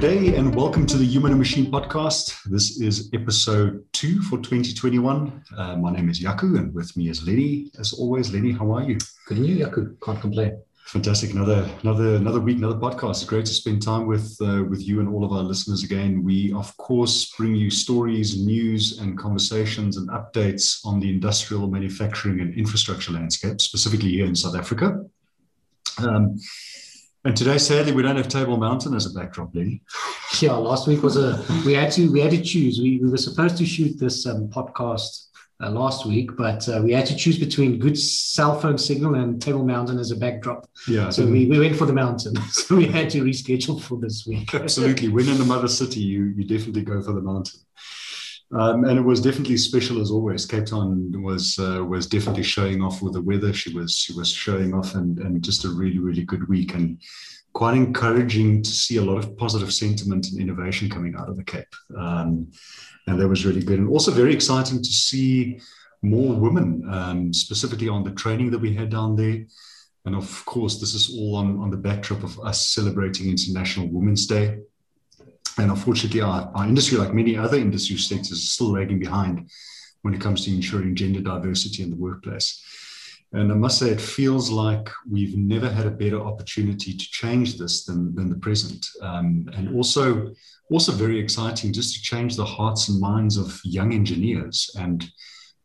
good day, and welcome to the Human and Machine podcast. This is episode two for 2021. Uh, my name is Jaco, and with me is Lenny. As always, Lenny, how are you? Good and you, Jaco. Can't complain. Fantastic. Another another another week, another podcast. It's great to spend time with uh, with you and all of our listeners again. We of course bring you stories, news, and conversations and updates on the industrial manufacturing and infrastructure landscape, specifically here in South Africa. Um, and today, sadly, we don't have Table Mountain as a backdrop, Lenny. Yeah, last week was a we had to we had to choose. We, we were supposed to shoot this um, podcast uh, last week, but uh, we had to choose between good cell phone signal and Table Mountain as a backdrop. Yeah. So we, we went for the mountain. so we had to reschedule for this week. Absolutely. When in the mother city, you you definitely go for the mountain. Um, and it was definitely special as always. Cape Town was uh, was definitely showing off with the weather. She was she was showing off, and and just a really really good week, and quite encouraging to see a lot of positive sentiment and innovation coming out of the Cape. Um, and that was really good, and also very exciting to see more women, um, specifically on the training that we had down there. And of course, this is all on, on the backdrop of us celebrating International Women's Day. And unfortunately, our, our industry, like many other industry sectors, is still lagging behind when it comes to ensuring gender diversity in the workplace. And I must say, it feels like we've never had a better opportunity to change this than, than the present. Um, and also, also very exciting just to change the hearts and minds of young engineers. And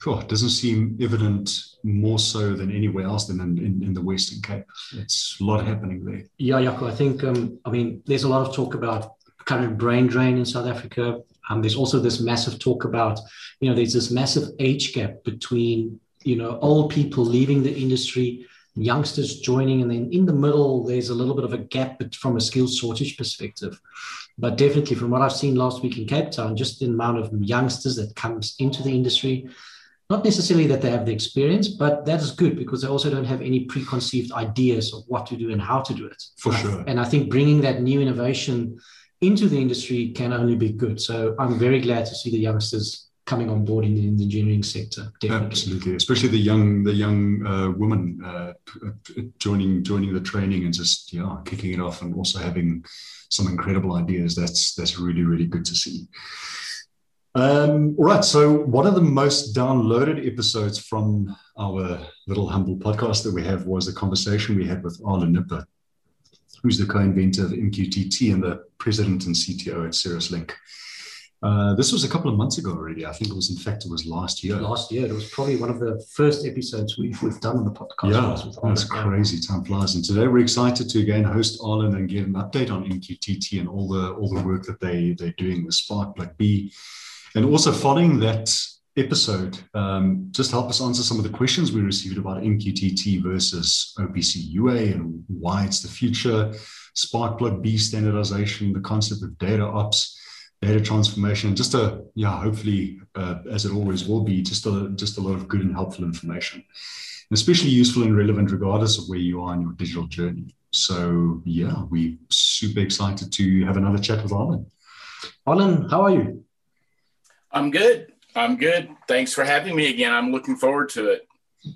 it doesn't seem evident more so than anywhere else than in, in, in, the Western Cape. It's a lot happening there. Yeah, Jaco, I think, um, I mean, there's a lot of talk about current brain drain in South Africa. Um, there's also this massive talk about, you know, there's this massive age gap between, you know, old people leaving the industry, youngsters joining, and then in the middle, there's a little bit of a gap from a skills shortage perspective. But definitely, from what I've seen last week in Cape Town, just the amount of youngsters that comes into the industry, not necessarily that they have the experience, but that is good because they also don't have any preconceived ideas of what to do and how to do it. For sure. And I think bringing that new innovation into the industry can only be good. So I'm very glad to see the youngsters coming on board in the, in the engineering sector. Definitely. Absolutely, especially the young the young uh, women uh, joining joining the training and just yeah kicking it off and also having some incredible ideas. That's that's really really good to see. Um, all right. So, one of the most downloaded episodes from our little humble podcast that we have was the conversation we had with Arlen Nipper who's the co-inventor of MQTT and the president and CTO at Cirrus Link. Uh, this was a couple of months ago already. I think it was, in fact, it was last year. Last year, it was probably one of the first episodes we've, we've done on the podcast. Yeah, that's crazy. Time flies. And today we're excited to again host Arlen and get an update on MQTT and all the all the work that they they're doing with Sparkplug B, and also following that episode, um, just help us answer some of the questions we received about MQTT versus OPC UA and why it's the future, Sparkplug B standardization, the concept of data ops, data transformation, just a yeah, hopefully uh, as it always will be, just a just a lot of good and helpful information, and especially useful and relevant regardless of where you are in your digital journey. So yeah, we're super excited to have another chat with Arlen. Arlen, how are you? I'm good. I'm good. Thanks for having me again. I'm looking forward to it.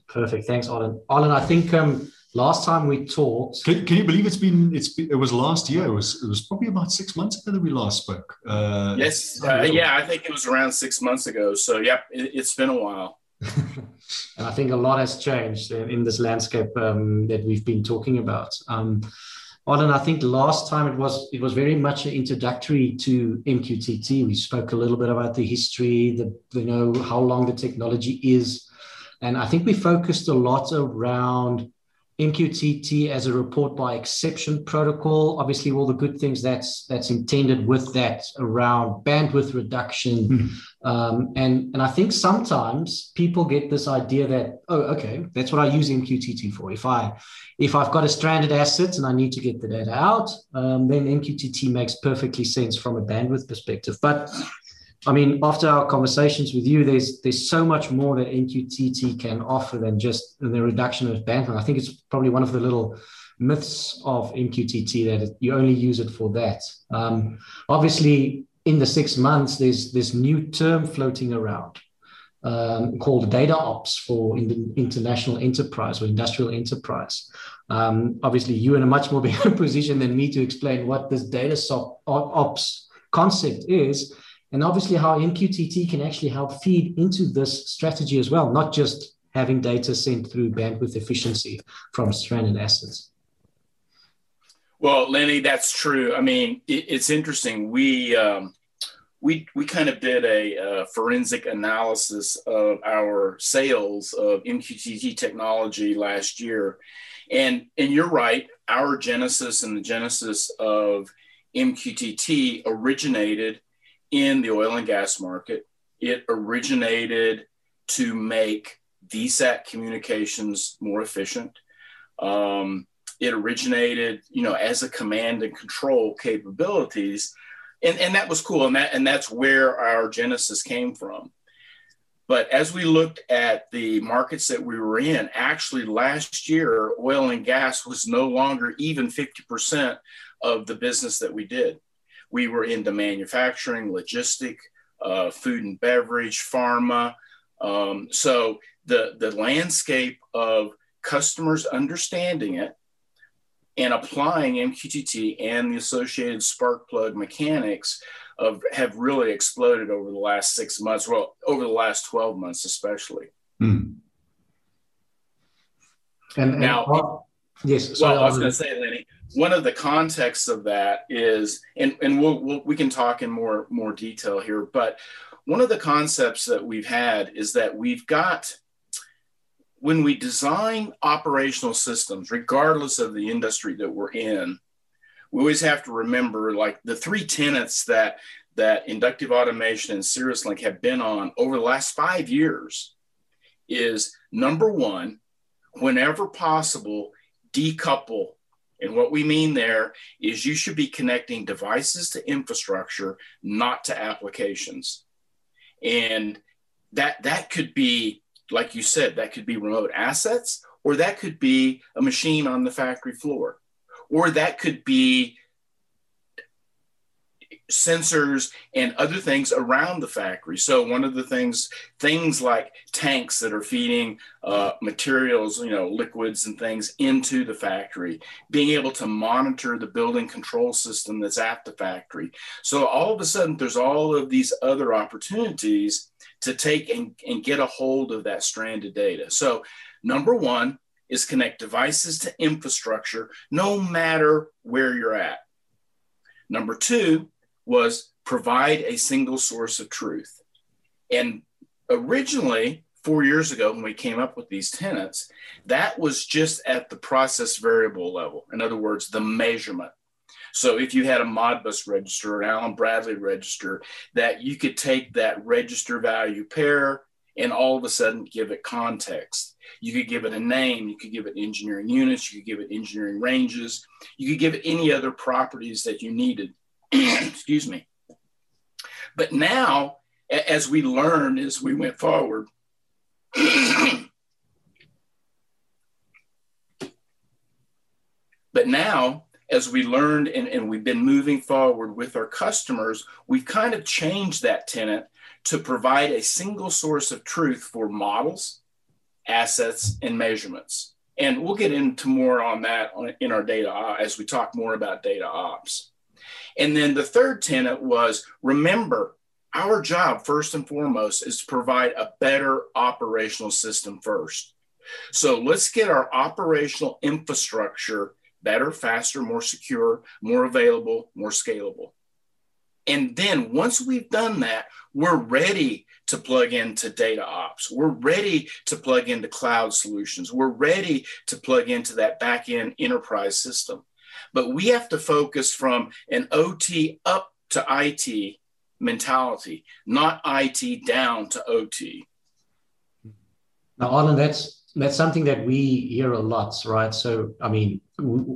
Perfect. Thanks, Arlen. Arlen, I think um, last time we talked. Can, can, you believe it's been? It's been, it was last year. It was it was probably about six months ago that we last spoke. Uh, yes. Uh, yeah, I think it was around six months ago. So yeah, it, has been a while. and I think a lot has changed in this landscape um, that we've been talking about. Um, Arlen, I think last time it was it was very much introductory to MQTT. We spoke a little bit about the history, the you know how long the technology is, and I think we focused a lot around MQTT as a report by exception protocol. Obviously, all the good things that's that's intended with that around bandwidth reduction, mm. um, and and I think sometimes people get this idea that oh, okay, that's what I use MQTT for. If I if I've got a stranded asset and I need to get the data out, um, then MQTT makes perfectly sense from a bandwidth perspective. But I mean, after our conversations with you, there's there's so much more that MQTT can offer than just the reduction of bandwidth. I think it's probably one of the little myths of MQTT that you only use it for that. Um, obviously, in the six months, there's this new term floating around, um, called data ops for in the international enterprise or industrial enterprise. Um, obviously, you're in a much more bigger position than me to explain what this data ops concept is, and obviously how MQTT can actually help feed into this strategy as well, not just having data sent through bandwidth efficiency from stranded assets. Well, Lenny, that's true. I mean, it, it's interesting. We um, we we kind of did a forensic analysis of our sales of MQTT technology last year, and and you're right. Our genesis and the genesis of MQTT originated in the oil and gas market. It originated to make VSAT communications more efficient. Um, it originated, you know, as a command and control capabilities, and, and that was cool, and that and that's where our genesis came from. But as we looked at the markets that we were in, actually last year, oil and gas was no longer even 50% of the business that we did. We were into manufacturing, logistic, uh, food and beverage, pharma. Um, so the, the landscape of customers understanding it and applying MQTT and the associated Sparkplug mechanics of have really exploded over the last six months, well, over the last 12 months, especially. Mm. And, and now, yes, sorry, well, I was going to say, Lenny, one of the contexts of that is, and, and we'll, we'll, we can talk in more, more detail here, but one of the concepts that we've had is that we've got when we design operational systems, regardless of the industry that we're in, we always have to remember like the three tenets that that inductive automation and Cirrus Link have been on over the last five years is number one, whenever possible, decouple. And what we mean there is you should be connecting devices to infrastructure, not to applications. And that that could be like you said, that could be remote assets, or that could be a machine on the factory floor, or that could be sensors and other things around the factory. So one of the things, things like tanks that are feeding uh, materials, you know, liquids and things into the factory, being able to monitor the building control system that's at the factory. So all of a sudden, there's all of these other opportunities to take and, and get a hold of that stranded data. So, number one is connect devices to infrastructure no matter where you're at. Number two was provide a single source of truth. And originally, four years ago, when we came up with these tenants, that was just at the process variable level. In other words, the measurement. So if you had a Modbus register, an Allen Bradley register, that you could take that register value pair and all of a sudden give it context. You could give it a name, you could give it engineering units, you could give it engineering ranges, you could give it any other properties that you needed. Excuse me. But now, as we learned as we went forward, but now as we learned and, and we've been moving forward with our customers, we've kind of changed that tenant to provide a single source of truth for models, assets, and measurements. And we'll get into more on that in our data uh, as we talk more about data ops. And then the third tenet was remember, our job, first and foremost, is to provide a better operational system first. So let's get our operational infrastructure better, faster, more secure, more available, more scalable. And then once we've done that, we're ready to plug into data ops. We're ready to plug into cloud solutions. We're ready to plug into that back end enterprise system. But we have to focus from an OT up to IT mentality, not IT down to OT. Now, Arlen, that's that's something that we hear a lot, right? So, I mean,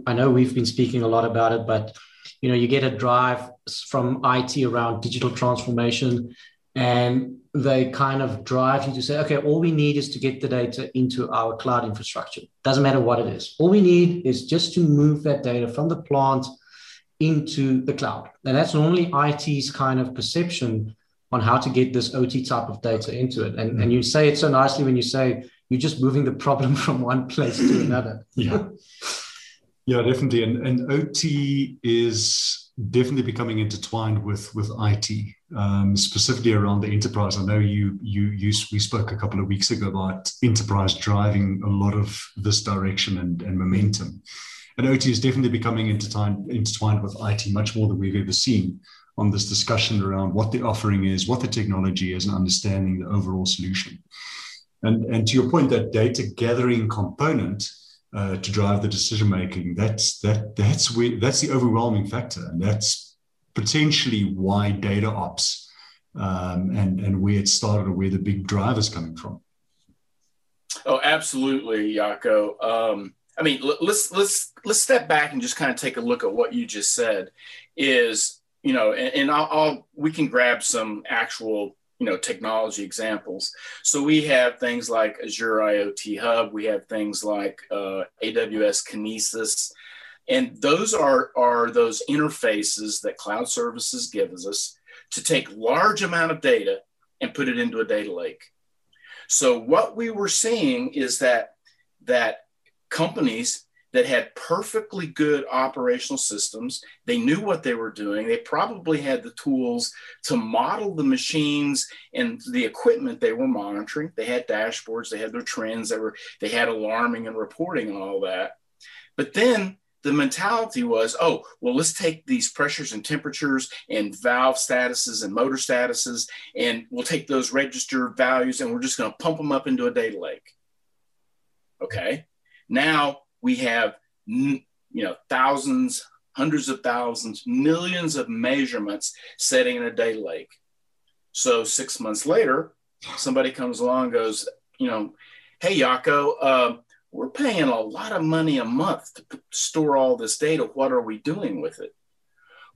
I know we've been speaking a lot about it, but you know, you get a drive from IT around digital transformation, and they kind of drive you to say, okay, all we need is to get the data into our cloud infrastructure. Doesn't matter what it is. All we need is just to move that data from the plant into the cloud. And that's normally IT's kind of perception on how to get this OT type of data into it. And, and you say it so nicely when you say you're just moving the problem from one place to another. yeah. Yeah, definitely. And, and OT is definitely becoming intertwined with, with IT, um, specifically around the enterprise. I know you, you, you, we spoke a couple of weeks ago about enterprise driving a lot of this direction and, and momentum. And OT is definitely becoming intertwined, intertwined with IT much more than we've ever seen on this discussion around what the offering is, what the technology is, and understanding the overall solution. And, and to your point, that data gathering component uh, to drive the decision making, that's that that's where that's the overwhelming factor, and that's potentially why data ops um, and and where it started, or where the big drive is coming from. Oh, absolutely, Jaco. Um, I mean, let's let's let's step back and just kind of take a look at what you just said. Is you know, and, and I'll, I'll, we can grab some actual you know technology examples. So we have things like Azure IoT Hub. We have things like uh, AWS Kinesis, and those are are those interfaces that cloud services gives us to take large amount of data and put it into a data lake. So what we were seeing is that that companies that had perfectly good operational systems. They knew what they were doing. They probably had the tools to model the machines and the equipment they were monitoring. They had dashboards, they had their trends, they were they had alarming and reporting and all that. But then the mentality was, oh, well, let's take these pressures and temperatures and valve statuses and motor statuses, and we'll take those register values and we're just going to pump them up into a data lake. Okay. Now we have you know thousands hundreds of thousands millions of measurements setting in a data lake. So six months later somebody comes along goes you know hey Jaco uh, we're paying a lot of money a month to store all this data. What are we doing with it?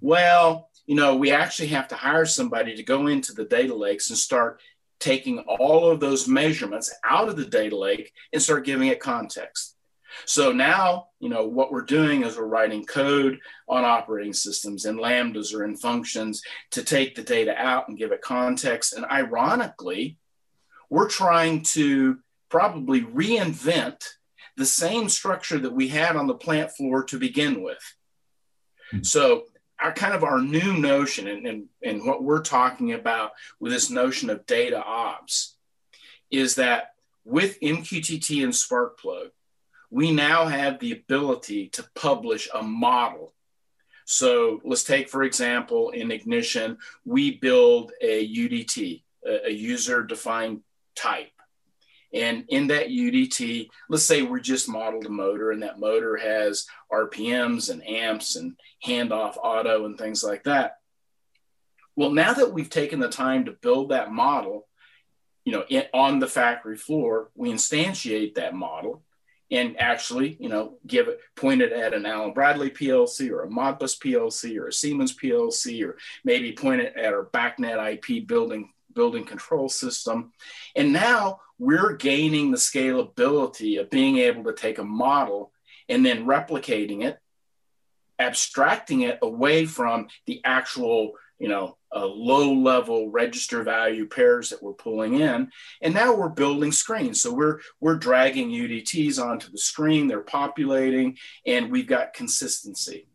Well you know we actually have to hire somebody to go into the data lakes and start taking all of those measurements out of the data lake and start giving it context so now, you know, what we're doing is we're writing code on operating systems in lambdas or in functions to take the data out and give it context. And ironically, we're trying to probably reinvent the same structure that we had on the plant floor to begin with. Mm-hmm. So our kind of our new notion and, and, and what we're talking about with this notion of data ops is that with MQTT and Sparkplug, we now have the ability to publish a model. So let's take, for example, in Ignition, we build a UDT, a, user defined type. And in that UDT, let's say we're just modeled a motor and that motor has RPMs and amps and handoff auto and things like that. Well, now that we've taken the time to build that model, you know, on the factory floor, we instantiate that model and actually, you know, give it pointed at an Allen Bradley PLC or a Modbus PLC or a Siemens PLC, or maybe point it at our BACnet IP building building control system. And now we're gaining the scalability of being able to take a model and then replicating it, abstracting it away from the actual, you know, uh, low level register value pairs that we're pulling in. And now we're building screens. So we're, we're dragging UDTs onto the screen, they're populating, and we've got consistency.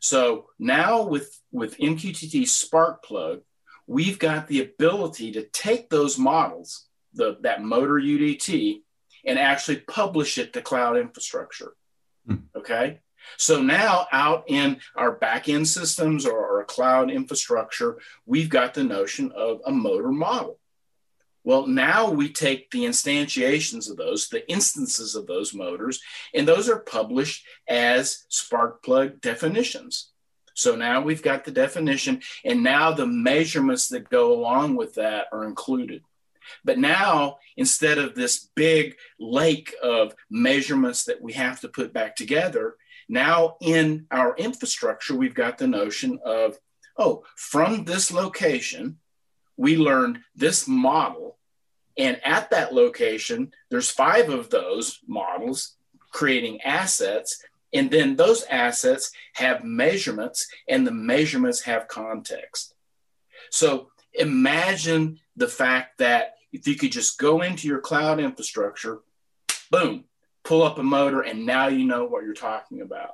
So now with, with MQTT Sparkplug, we've got the ability to take those models, the, that motor UDT, and actually publish it to cloud infrastructure. Hmm. Okay. So now out in our backend systems or our cloud infrastructure, we've got the notion of a motor model. Well, now we take the instantiations of those, the instances of those motors, and those are published as Sparkplug definitions. So now we've got the definition, and now the measurements that go along with that are included. But now, instead of this big lake of measurements that we have to put back together, now, in our infrastructure, we've got the notion of, oh, from this location, we learned this model. And at that location, there's five of those models creating assets. And then those assets have measurements, and the measurements have context. So imagine the fact that if you could just go into your cloud infrastructure, boom, pull up a motor, and now you know what you're talking about.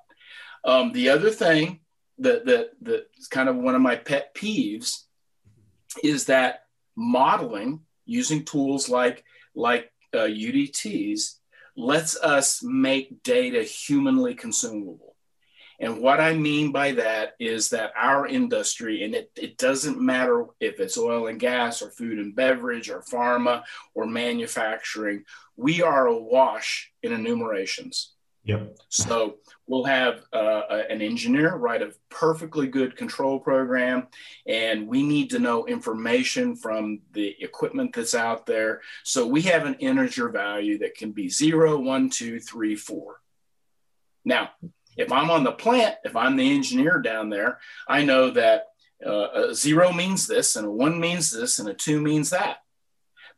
Um, the other thing that, that that's kind of one of my pet peeves is that modeling using tools like like uh, UDTs lets us make data humanly consumable. And what I mean by that is that our industry, and it, it doesn't matter if it's oil and gas or food and beverage or pharma or manufacturing, we are awash in enumerations. Yep. So we'll have uh, an engineer write a perfectly good control program, and we need to know information from the equipment that's out there. So we have an integer value that can be zero, one, two, three, four. Now, if I'm on the plant, if I'm the engineer down there, I know that uh, a zero means this, and a one means this, and a two means that.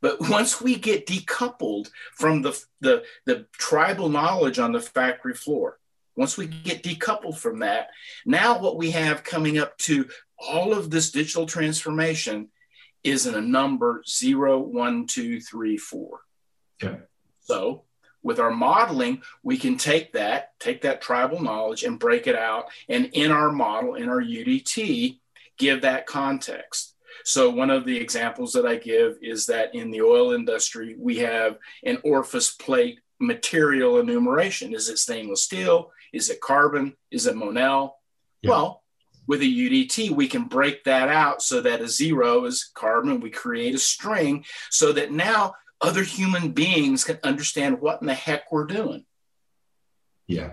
But once we get decoupled from the, the, the tribal knowledge on the factory floor, once we get decoupled from that, now what we have coming up to all of this digital transformation is in a number zero, one, two, three, four. Okay. So with our modeling, we can take that, take that tribal knowledge and break it out. And in our model, in our UDT, give that context. So one of the examples that I give is that in the oil industry, we have an orifice plate material enumeration. Is it stainless steel? Is it carbon? Is it Monel? Yeah. Well, with a UDT, we can break that out so that a zero is carbon. We create a string so that now other human beings can understand what in the heck we're doing. Yeah.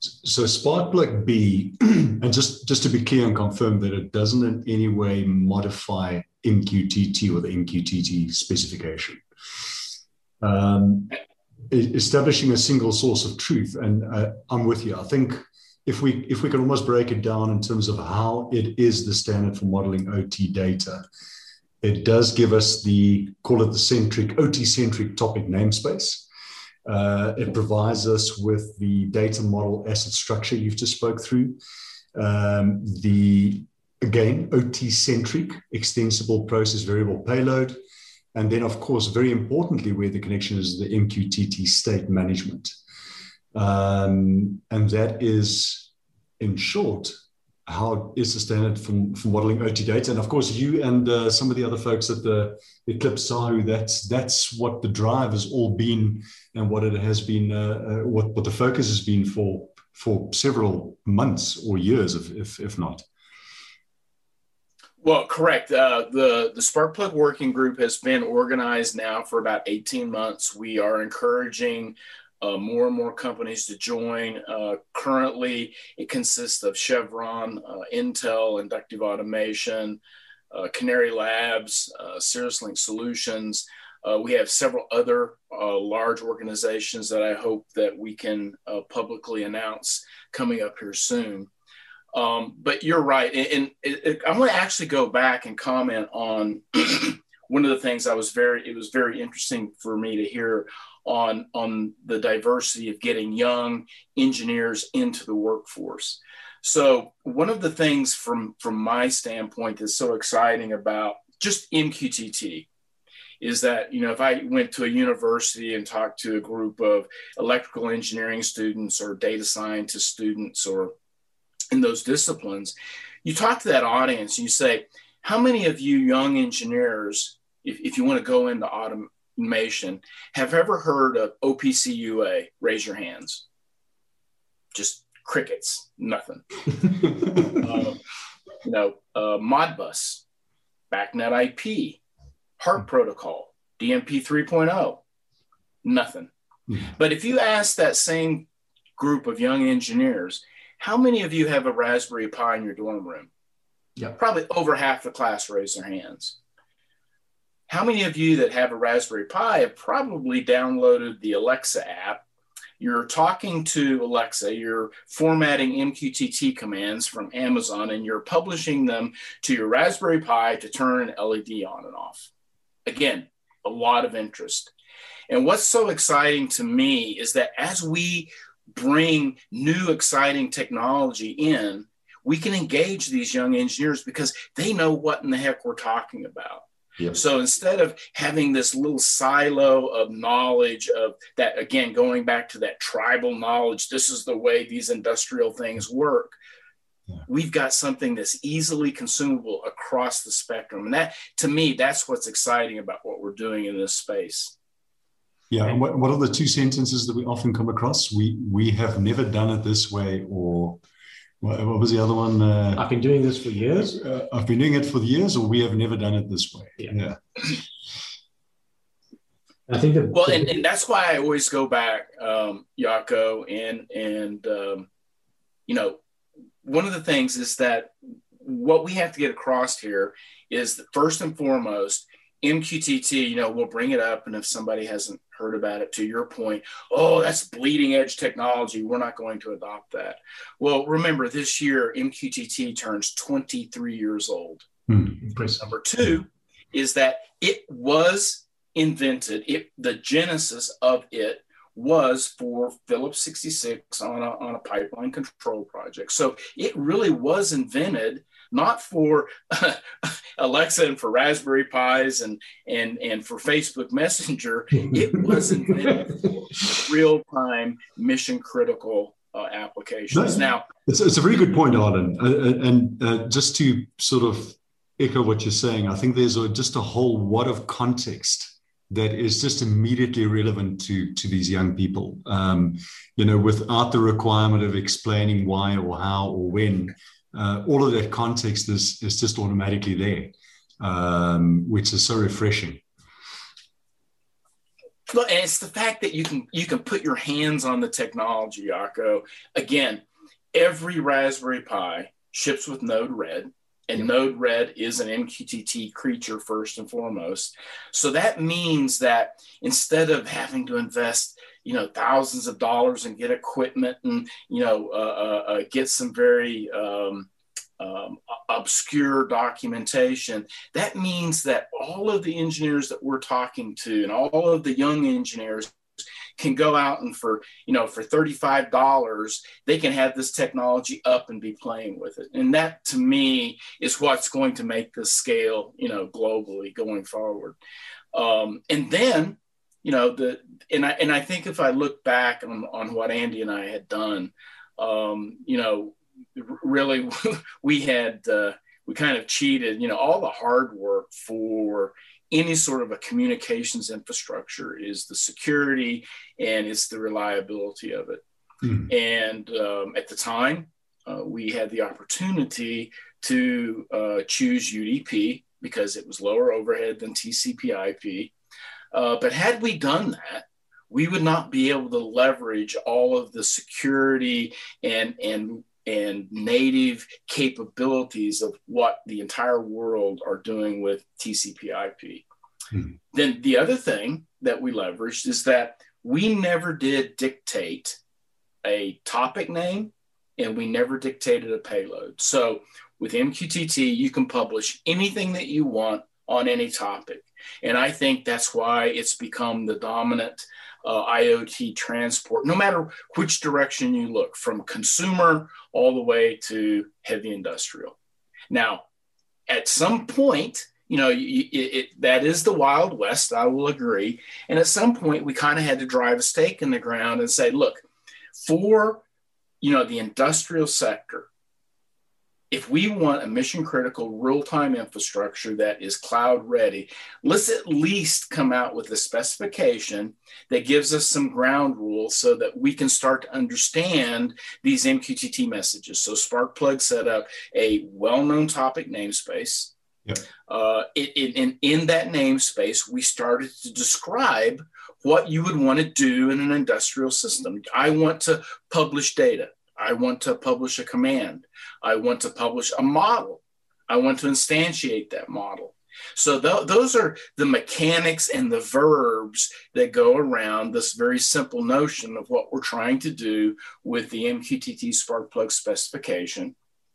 So Sparkplug B, and just, just to be clear and confirm that it doesn't in any way modify MQTT or the MQTT specification. Um, establishing a single source of truth, and uh, I'm with you. I think if we if we can almost break it down in terms of how it is the standard for modeling OT data, it does give us the call it the centric OT centric topic namespace. Uh, it provides us with the data model asset structure you've just spoke through. Um, the again OT centric extensible process variable payload, and then of course very importantly where the connection is the MQTT state management, um, and that is in short how is the standard for, for modeling OT data? And of course, you and uh, some of the other folks at the Eclipse Tahu, that's that's what the drive has all been, and what it has been, uh, uh, what what the focus has been for for several months or years, if if, if not. Well, correct. Uh, the the Sparkplug Working Group has been organized now for about 18 months. We are encouraging uh, more and more companies to join. Uh, currently, it consists of Chevron, uh, Intel, Inductive Automation, uh, Canary Labs, uh, CirrusLink Solutions. Uh, we have several other large organizations that I hope that we can publicly announce coming up here soon. Um, but you're right, and, and I want to actually go back and comment on one of the things I was very. It was very interesting for me to hear on, on the diversity of getting young engineers into the workforce. So one of the things from, from my standpoint that's so exciting about just MQTT is that, you know, if I went to a university and talked to a group of electrical engineering students or data scientist students or in those disciplines, you talk to that audience and you say, how many of you young engineers, if, if you want to go into autom- information have ever heard of OPC UA, Raise your hands. Just crickets, nothing. uh, you know, uh, Modbus, BACnet IP, HART Protocol, DNP 3.0, nothing. Mm-hmm. But if you ask that same group of young engineers, how many of you have a Raspberry Pi in your dorm room? Yeah. Probably over half the class raise their hands. How many of you that have a Raspberry Pi have probably downloaded the Alexa app? You're talking to Alexa, you're formatting MQTT commands from Amazon, and you're publishing them to your Raspberry Pi to turn an LED on and off. Again, a lot of interest. And what's so exciting to me is that as we bring new exciting technology in, we can engage these young engineers because they know what in the heck we're talking about. Yep. So instead of having this little silo of knowledge of that, again, going back to that tribal knowledge, this is the way these industrial things work. Yeah. We've got something that's easily consumable across the spectrum. And that, to me, that's what's exciting about what we're doing in this space. Yeah, and what, what are the two sentences that we often come across? We we have never done it this way, or what, what was the other one? Uh, I've been doing this for years. Uh, I've been doing it for years, or we have never done it this way. Yeah. yeah. I think that well, and, and that's why I always go back, um, Jaco, and and um, you know, one of the things is that what we have to get across here is that first and foremost, MQTT, you know, we'll bring it up, and if somebody hasn't heard about it, to your point, oh, that's bleeding edge technology. We're not going to adopt that. Well, remember this year, MQTT turns 23 years old. Hmm. Number two is that it was invented. It the genesis of it was for Phillips 66 on a, on a pipeline control project. So it really was invented not for Alexa and for Raspberry Pis and and and for Facebook Messenger. It was invented for real time mission critical uh, applications. now, it's, it's a very good point, Arlen, uh, uh, and uh, just to sort of echo what you're saying, I think there's a, just a whole lot of context that is just immediately relevant to to these young people. Um, you know, without the requirement of explaining why or how or when uh, all of that context is, is just automatically there, um, which is so refreshing. Look, and it's the fact that you can you can put your hands on the technology, Jaco. Again, every Raspberry Pi ships with Node-RED, and yep. Node-RED is an MQTT creature first and foremost. So that means that instead of having to invest you know thousands of dollars and get equipment and you know uh, uh, uh, get some very um, um, obscure documentation. That means that all of the engineers that we're talking to and all of the young engineers can go out and for you know for $35 they can have this technology up and be playing with it. And that to me is what's going to make this scale you know globally going forward. Um, and then you know the and I and I think if I look back on on what Andy and I had done, um, you know, really we had uh, we kind of cheated. You know, all the hard work for any sort of a communications infrastructure is the security and it's the reliability of it. Mm. And um, at the time, uh, we had the opportunity to uh, choose UDP because it was lower overhead than TCP/IP uh, but had we done that, we would not be able to leverage all of the security and and and native capabilities of what the entire world are doing with TCP/IP. Hmm. Then the other thing that we leveraged is that we never did dictate a topic name and we never dictated a payload. So with MQTT, you can publish anything that you want on any topic. And I think that's why it's become the dominant uh, IoT transport, no matter which direction you look, from consumer all the way to heavy industrial. Now, at some point, you know, it, it, that is the Wild West, I will agree. And at some point, we kind of had to drive a stake in the ground and say, look, for you know the industrial sector, if we want a mission critical real time infrastructure that is cloud ready, let's at least come out with a specification that gives us some ground rules so that we can start to understand these MQTT messages. So Sparkplug set up a well known topic namespace. Yep. Uh, it, it, and in that namespace, we started to describe what you would want to do in an industrial system. I want to publish data. I want to publish a command. I want to publish a model. I want to instantiate that model. So th- those are the mechanics and the verbs that go around this very simple notion of what we're trying to do with the MQTT Sparkplug specification.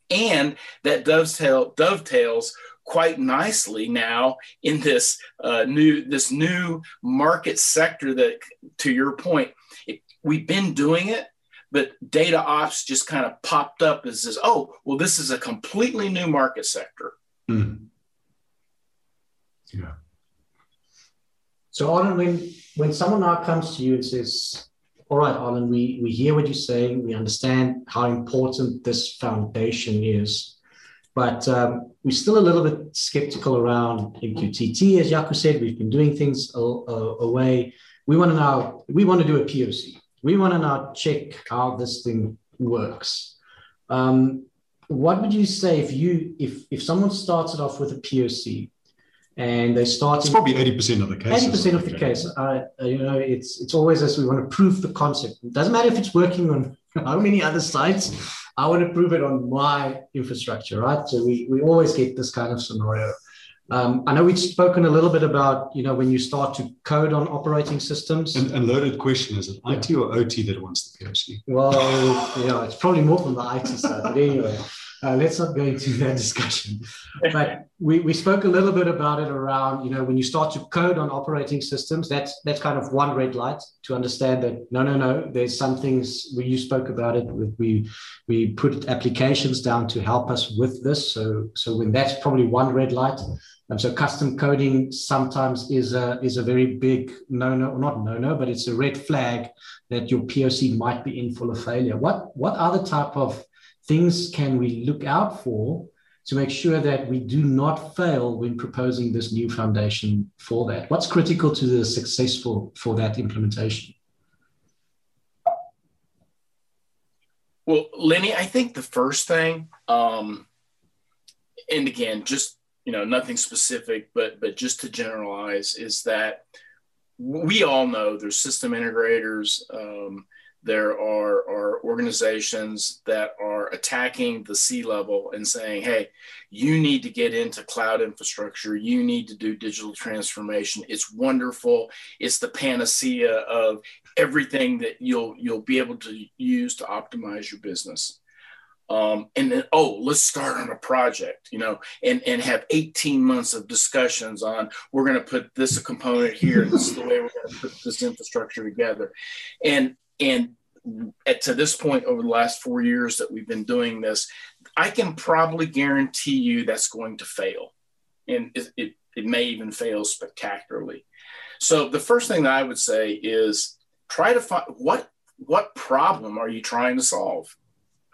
And that dovetail, dovetails quite nicely now in this uh, new this new market sector that, to your point, it, we've been doing it, but data ops just kind of popped up as this, oh, well, this is a completely new market sector. Mm. Yeah. So, Arlen, when when someone now comes to you and says, "All right, Arlen, we we hear what you're saying. We understand how important this foundation is, but um, we're still a little bit skeptical around MQTT. As Jaco said, we've been doing things away. We want to now we want to do a POC. We want to now check how this thing works." Um, what would you say if you if if someone started off with a POC and they start. It's probably eighty percent of the case. Eighty percent of the case. Uh, you know, it's it's always as we want to prove the concept. It doesn't matter if it's working on how many other sites. I want to prove it on my infrastructure, right? So we we always get this kind of scenario. Um, I know we've spoken a little bit about, you know, when you start to code on operating systems. And, and loaded question, is it IT yeah. or OT that wants the POC? Well, yeah, it's probably more from the IT side, but anyway. Uh, let's not go into that discussion. But we, we spoke a little bit about it around, you know, when you start to code on operating systems, that's that's kind of one red light to understand that no, no, no, there's some things where you spoke about it. We we put applications down to help us with this. So so when that's probably one red light. And so custom coding sometimes is a is a very big no no not no no, but it's a red flag that your POC might be in for a failure. What what other type of things can we look out for to make sure that we do not fail when proposing this new foundation for that? What's critical to the successful for that implementation? Well, Lenny, I think the first thing, um, and again, just you know, nothing specific, but but just to generalize, is that we all know there's system integrators. Um, there are, are organizations that are attacking the C level and saying, hey, you need to get into cloud infrastructure. You need to do digital transformation. It's wonderful. It's the panacea of everything that you'll you'll be able to use to optimize your business. Um, and then oh let's start on a project you know and and have 18 months of discussions on we're going to put this component here this is the way we're going to put this infrastructure together and and at, to this point over the last four years that we've been doing this, I can probably guarantee you that's going to fail. And it, it, it may even fail spectacularly. So the first thing that I would say is try to find what what problem are you trying to solve?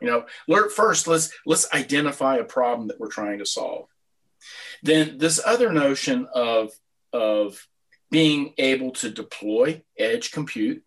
You know, first, let's let's identify a problem that we're trying to solve. Then this other notion of of being able to deploy edge compute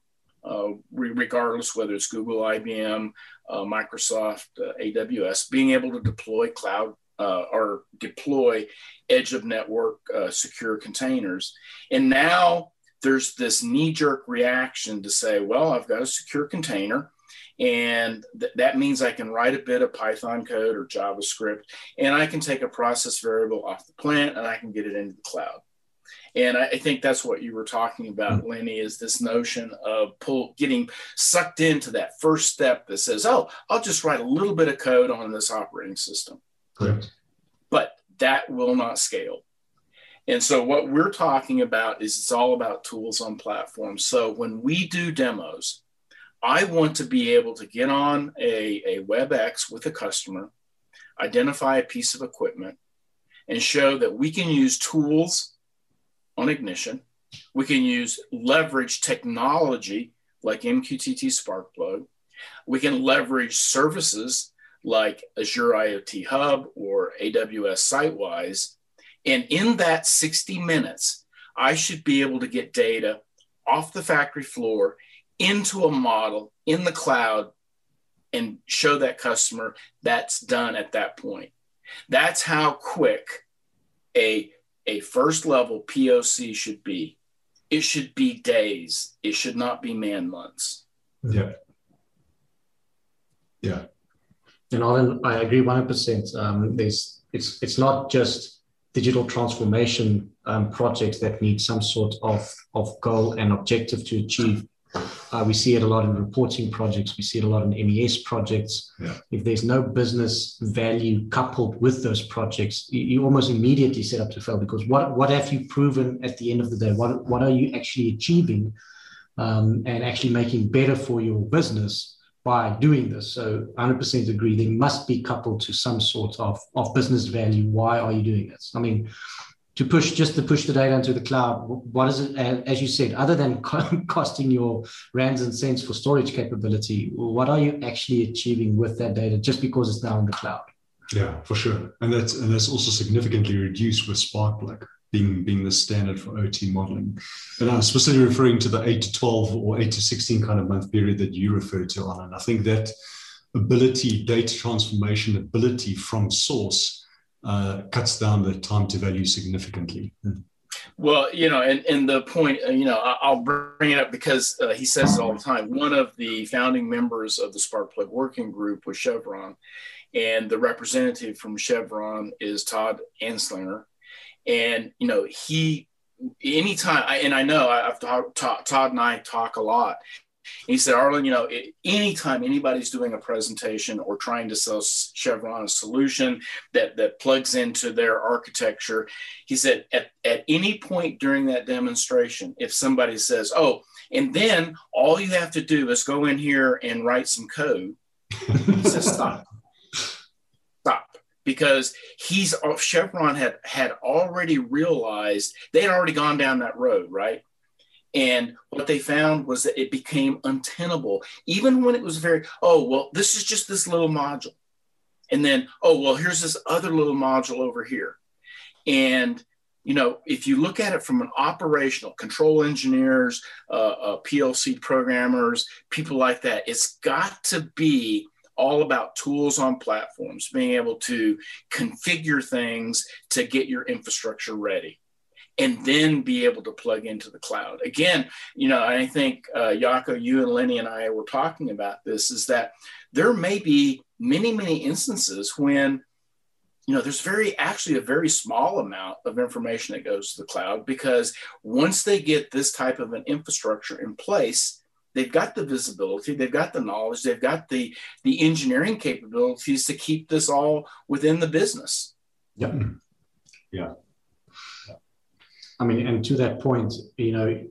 uh, regardless whether it's Google, IBM, uh, Microsoft, uh, AWS, being able to deploy cloud uh, or deploy edge of network uh, secure containers. And now there's this knee jerk reaction to say, well, I've got a secure container. And th- that means I can write a bit of Python code or JavaScript, and I can take a process variable off the plant and I can get it into the cloud. And I, I think that's what you were talking about, mm-hmm. Lenny, is this notion of pull getting sucked into that first step that says, oh, I'll just write a little bit of code on this operating system. Correct. But that will not scale. And so what we're talking about is it's all about tools on platforms. So when we do demos, I want to be able to get on a, a WebEx with a customer, identify a piece of equipment, and show that we can use tools on Ignition. We can use leverage technology like MQTT Sparkplug. We can leverage services like Azure IoT Hub or AWS SiteWise. And in that 60 minutes, I should be able to get data off the factory floor into a model in the cloud and show that customer that's done at that point. That's how quick a a first level POC should be. It should be days. It should not be man months. Yeah. Yeah. And Arlen, I agree 100%. Um, there's, it's, it's not just digital transformation um, projects that need some sort of, of goal and objective to achieve. Uh, we see it a lot in reporting projects. We see it a lot in MES projects. Yeah. If there's no business value coupled with those projects, you, you, almost immediately set up to fail because what, what have you proven at the end of the day? What, what are you actually achieving um, and actually making better for your business by doing this. So 100% agree. They must be coupled to some sort of, of business value. Why are you doing this? I mean, to push just to push the data into the cloud, what is it? As you said, other than costing your rands and cents for storage capability, what are you actually achieving with that data just because it's now in the cloud? Yeah, for sure, and that's and that's also significantly reduced with Spark being being the standard for OT modeling. And I'm specifically referring to the eight to twelve or eight to sixteen kind of month period that you referred to, Alan. I think that ability, data transformation ability from source uh, cuts down the time to value significantly. Well, you know, and, and the point, uh, you know, I'll bring it up because uh, he says it all the time. One of the founding members of the Sparkplug Working Group was Chevron, and the representative from Chevron is Todd Anslinger. And, you know, he, anytime, I, and I know I've talked, Todd and I talk a lot. He said, Arlen, you know, anytime anybody's doing a presentation or trying to sell Chevron a solution that, that plugs into their architecture, he said, at, at any point during that demonstration, if somebody says, oh, and then all you have to do is go in here and write some code, he says, stop Stop because he's uh, Chevron had had already realized they had already gone down that road, right? And what they found was that it became untenable, even when it was very, oh, well, this is just this little module. And then, oh, well, here's this other little module over here. And, you know, if you look at it from an operational control engineers, uh, uh, PLC programmers, people like that, it's got to be all about tools on platforms, being able to configure things to get your infrastructure ready and then be able to plug into the cloud. Again, you know, I think uh, Jaco, you and Lenny and I were talking about this is that there may be many, many instances when you know there's very actually a very small amount of information that goes to the cloud because once they get this type of an infrastructure in place they've got the visibility they've got the knowledge they've got the the engineering capabilities to keep this all within the business. Yep. Yeah i mean and to that point you know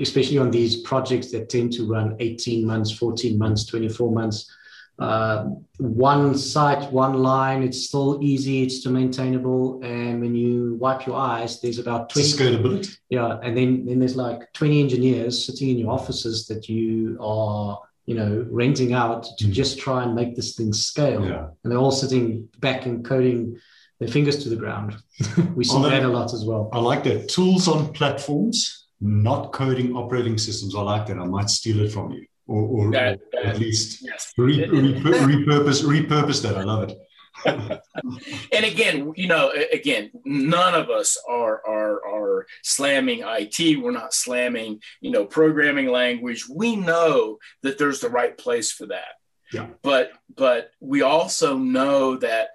especially on these projects that tend to run 18 months 14 months 24 months uh, one site, one line, it's still easy, it's still maintainable. And when you wipe your eyes, there's about 20. Scalability. Yeah. And then, then there's like 20 engineers sitting in your offices that you are, you know, renting out to mm. just try and make this thing scale. Yeah. And they're all sitting back and coding their fingers to the ground. we see that a lot as well. I like that. Tools on platforms, not coding operating systems. I like that. I might steal it from you or, or, that, or at least yes. re, re, repurpose repurpose that. I love it. and again, you know, again, none of us are are are slamming IT. We're not slamming, you know, programming language. We know that there's the right place for that. Yeah. But but we also know that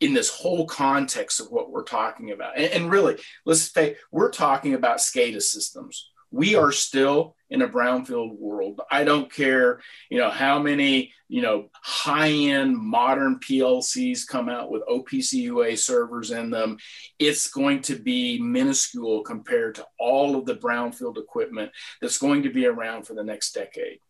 in this whole context of what we're talking about, and, and really, let's say we're talking about SCADA systems we are still in a brownfield world. I don't care, you know, how many, you know, high-end modern PLCs come out with OPC UA servers in them. It's going to be minuscule compared to all of the brownfield equipment that's going to be around for the next decade.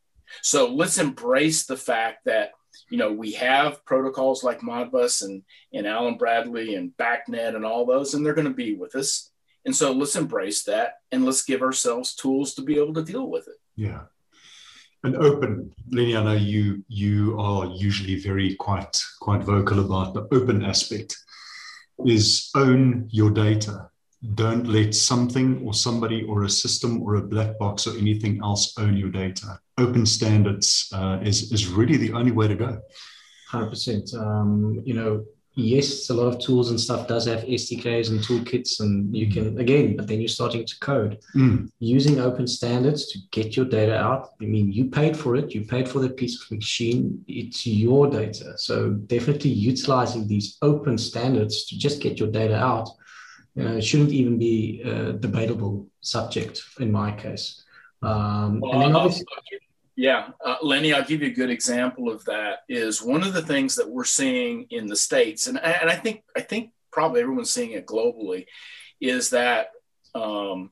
So let's embrace the fact that you know we have protocols like Modbus and and Allen Bradley and BACnet and all those, and they're going to be with us. And so let's embrace that and let's give ourselves tools to be able to deal with it. Yeah. And open, Lenny, I know you you are usually very quite quite vocal about the open aspect. Is own your data. Don't let something or somebody or a system or a black box or anything else own your data. Open standards uh, is is really the only way to go. Hundred percent. Um, you know, yes, a lot of tools and stuff does have SDKs and toolkits, and you can again, but then you're starting to code mm. using open standards to get your data out. I mean, you paid for it, you paid for the piece of machine, it's your data. So definitely utilizing these open standards to just get your data out uh, shouldn't even be a debatable subject in my case. Um, well, and then obviously. Yeah, uh, Lenny, I'll give you a good example of that. Is one of the things that we're seeing in the states, and and I think I think probably everyone's seeing it globally, is that um,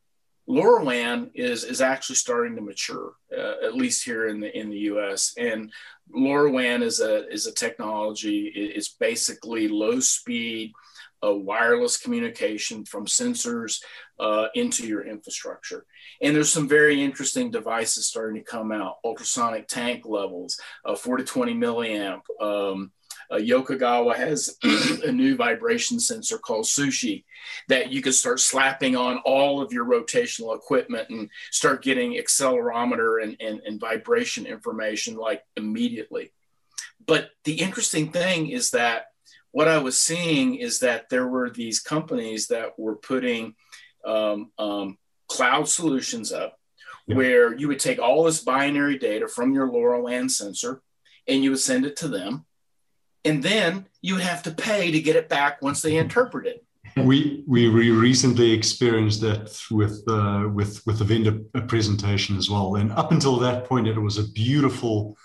LoRaWAN is is actually starting to mature, uh, at least here in the in the U.S. And LoRaWAN is a is a technology. It's basically low speed, uh, wireless communication from sensors uh, into your infrastructure. And there's some very interesting devices starting to come out. Ultrasonic tank levels, uh, 4 to 20 milliamp. Um, uh, Yokogawa has a new vibration sensor called Sushi that you can start slapping on all of your rotational equipment and start getting accelerometer and, and, and vibration information like immediately. But the interesting thing is that what I was seeing is that there were these companies that were putting um, um, cloud solutions up yeah. where you would take all this binary data from your LoRaWAN sensor and you would send it to them and then you would have to pay to get it back once they interpret it. We we recently experienced that with uh, with with the vendor presentation as well, and up until that point, it was a beautiful,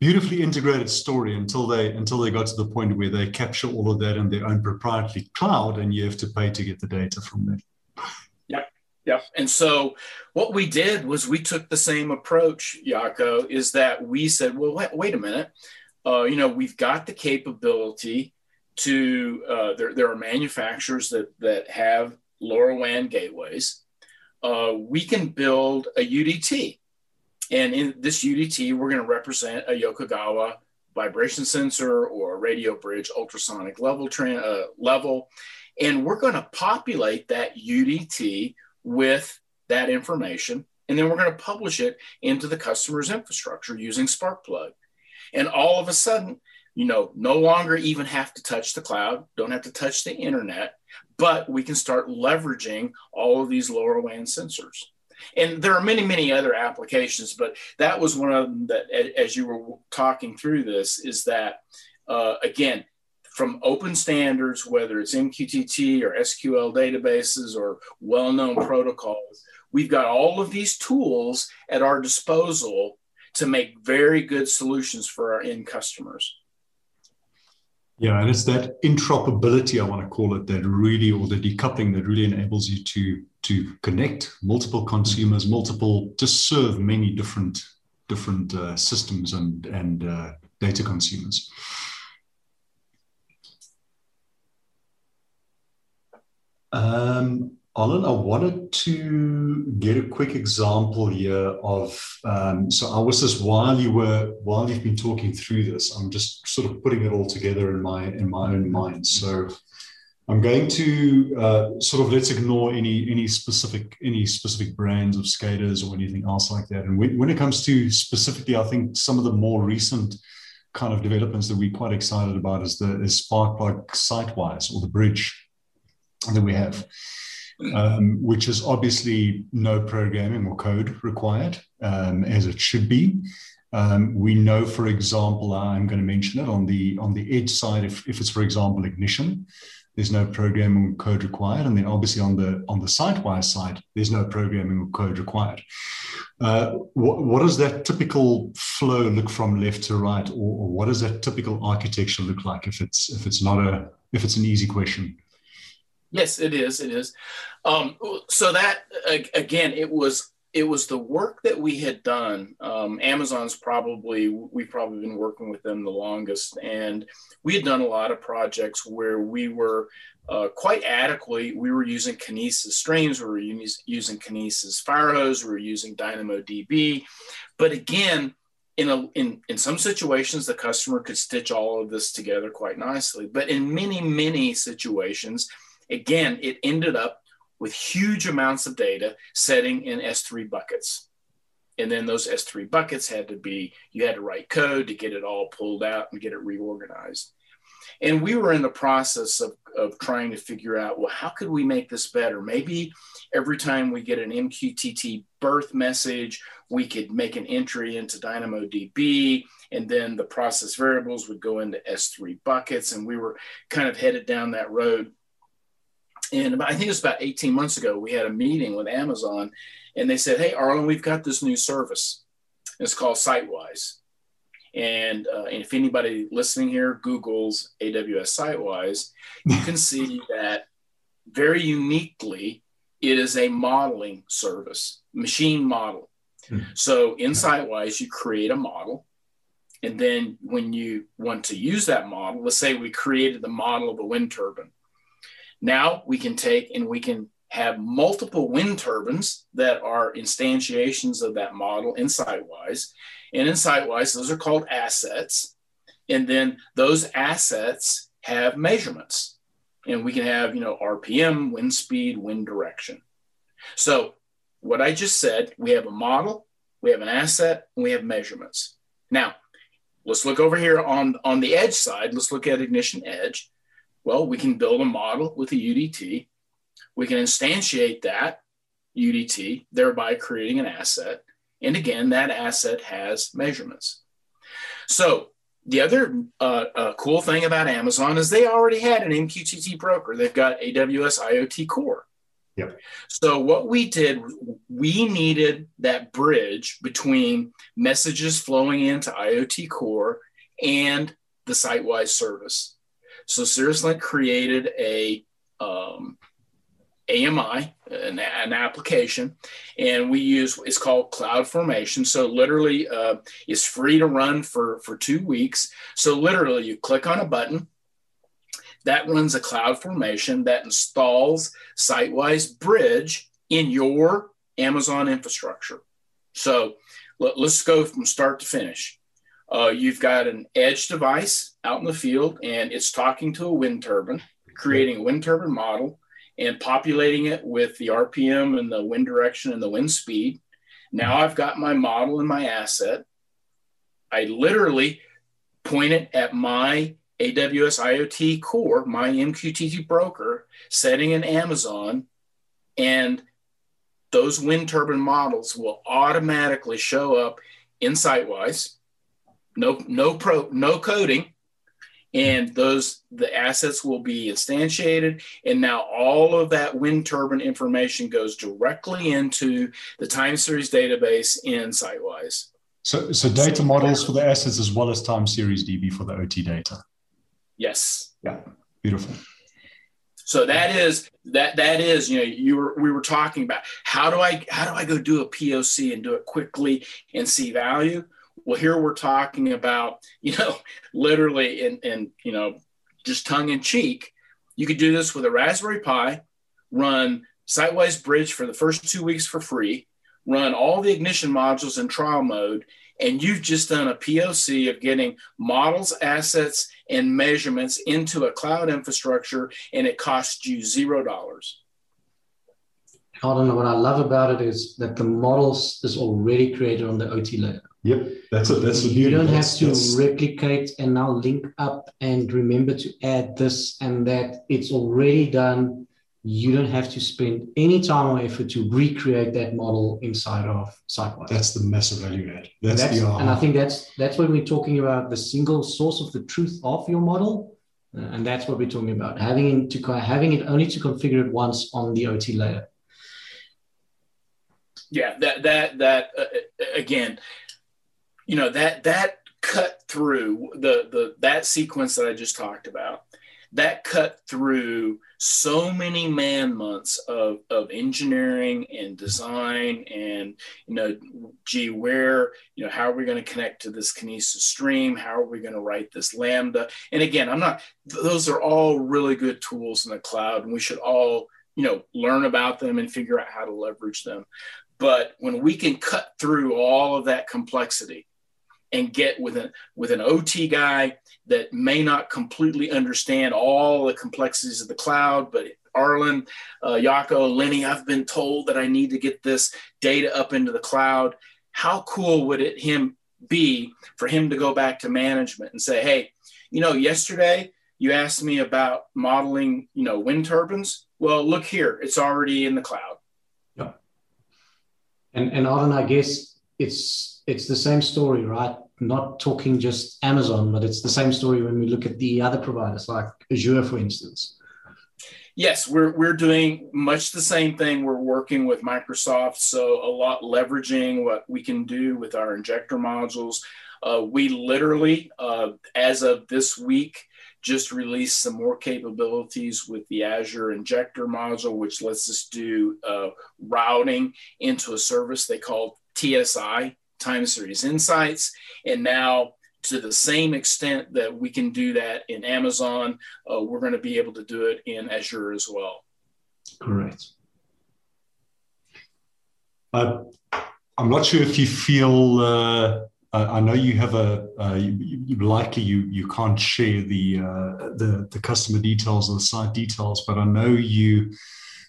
beautifully integrated story until they until they got to the point where they capture all of that in their own proprietary cloud, and you have to pay to get the data from them. Yeah, yeah. And so what we did was we took the same approach, Jaco, is that we said, well, wait, wait a minute uh, you know, we've got the capability to, uh, there, there are manufacturers that, that have LoRaWAN gateways. Uh, we can build a UDT. And in this UDT, we're going to represent a Yokogawa vibration sensor or a radio bridge ultrasonic level, tra- uh, level. And we're going to populate that UDT with that information. And then we're going to publish it into the customer's infrastructure using Sparkplug. And all of a sudden, you know, no longer even have to touch the cloud, don't have to touch the internet, but we can start leveraging all of these lower LoRaWAN sensors. And there are many, many other applications, but that was one of them that, as you were talking through this, is that, uh, again, from open standards, whether it's MQTT or SQL databases or well known protocols, we've got all of these tools at our disposal to make very good solutions for our end customers. Yeah, and it's that interoperability, I want to call it, that really, or the decoupling that really enables you to to connect multiple consumers, multiple, to serve many different different uh, systems and and uh, data consumers. Um, Arlen, I wanted to get a quick example here of. Um, so I was just while you were while you've been talking through this, I'm just sort of putting it all together in my in my own mind. So I'm going to uh, sort of let's ignore any any specific any specific brands of SCADAs or anything else like that. And when, when it comes to specifically, I think some of the more recent kind of developments that we're quite excited about is the is Sparkplug SiteWise or the bridge that we have um, which is obviously no programming or code required, um, as it should be. Um, we know, for example, I'm going to mention it on the on the edge side. If, if it's, for example, ignition, there's no programming or code required, and then obviously on the on the SiteWise side, there's no programming or code required. Uh, what, what, does that typical flow look from left to right, or, or what does that typical architecture look like if it's if it's not a if it's an easy question? Yes, it is. It is. Um, so that again, it was it was the work that we had done. Um, Amazon's probably we've probably been working with them the longest, and we had done a lot of projects where we were uh, quite adequately. We were using Kinesis streams, we were using Kinesis Firehose, we were using DynamoDB, but again. In, a, in, in some situations, the customer could stitch all of this together quite nicely. But in many, many situations, Again, it ended up with huge amounts of data setting in S3 buckets. And then those S3 buckets had to be, you had to write code to get it all pulled out and get it reorganized. And we were in the process of, of trying to figure out, well, how could we make this better? Maybe every time we get an MQTT birth message, we could make an entry into DynamoDB, and then the process variables would go into S3 buckets. And we were kind of headed down that road and I think it was about 18 months ago, we had a meeting with Amazon and they said, Hey, Arlen, we've got this new service. It's called SiteWise. And, uh, and if anybody listening here Googles AWS SiteWise, you can see that very uniquely, it is a modeling service, machine model. Hmm. So in SiteWise, you create a model. And then when you want to use that model, let's say we created the model of a wind turbine. Now we can take and we can have multiple wind turbines that are instantiations of that model in SiteWise. And in SiteWise, those are called assets. And then those assets have measurements. And we can have, you know, RPM, wind speed, wind direction. So what I just said, we have a model, we have an asset, and we have measurements. Now, let's look over here on, on the edge side. Let's look at Ignition Edge. Well, we can build a model with a UDT we can instantiate that UDT, thereby creating an asset. And again, that asset has measurements. So the other uh, uh, cool thing about Amazon is they already had an MQTT broker. They've got AWS IoT Core. Yep. So what we did, we needed that bridge between messages flowing into IoT Core and the SiteWise service. So Cirrus Link created a um, AMI, an, an, application, and we use it's called Cloud Formation. So literally, uh, it's free to run for for two weeks. So literally, you click on a button, that runs a Cloud Formation that installs SiteWise Bridge in your Amazon infrastructure. So let, us go from start to finish. Uh, you've got an edge device out in the field, and it's talking to a wind turbine, creating a wind turbine model and populating it with the RPM and the wind direction and the wind speed. Now I've got my model and my asset. I literally point it at my AWS IoT core, my MQTT broker, setting in Amazon, and those wind turbine models will automatically show up in SiteWise. No, no pro, no coding. And those the assets will be instantiated. And now all of that wind turbine information goes directly into the time series database in SiteWise. So so data models for the assets as well as time series db for the ot data. Yes. Yeah. Beautiful. So that is that that is you know you were we were talking about how do i how do i go do a poc and do it quickly and see value well, here we're talking about, you know, literally and and you know, just tongue in cheek. You could do this with a Raspberry Pi, run SiteWise Bridge for the first two weeks for free, run all the ignition modules in trial mode, and you've just done a POC of getting models, assets, and measurements into a cloud infrastructure, and it costs you zero dollars. Don't know. What I love about it is that the models is already created on the OT layer. Yep, that's a, that's a you don't have to replicate and now link up and remember to add this and that. It's already done. You don't have to spend any time or effort to recreate that model inside of SiteWise. That's the massive value add. That's, that's the and I think that's that's when we're talking about the single source of the truth of your model, uh, and that's what we're talking about having it to having it only to configure it once on the OT layer. Yeah, that that that uh, again you know that that cut through the the that sequence that I just talked about that cut through so many man months of, of engineering and design and you know gee where you know how are we going to connect to this kinesis stream? How are we going to write this lambda? And again i'm not those are all really good tools in the cloud and we should all you know learn about them and figure out how to leverage them. But when we can cut through all of that complexity and get with an with an OT guy that may not completely understand all the complexities of the cloud, but Arlen, uh, Jaco, Lenny, I've been told that I need to get this data up into the cloud. How cool would it him be for him to go back to management and say, hey, you know, yesterday you asked me about modeling, you know, wind turbines. Well, look here, it's already in the cloud. Yeah. And and Arlen, I guess it's it's the same story, right? Not talking just Amazon, but it's the same story when we look at the other providers like Azure, for instance. Yes, we're we're doing much the same thing. We're working with Microsoft, so a lot leveraging what we can do with our injector modules. Uh, we literally, uh, as of this week, just released some more capabilities with the Azure Injector module, which lets us do uh, routing into a service they call TSI, Time Series Insights. And now, to the same extent that we can do that in Amazon, uh, we're going to be able to do it in Azure as well. Correct. Uh, I'm not sure if you feel. Uh, I know you have a. You, you, likely you you can't share the, uh, the the customer details or the site details, but I know you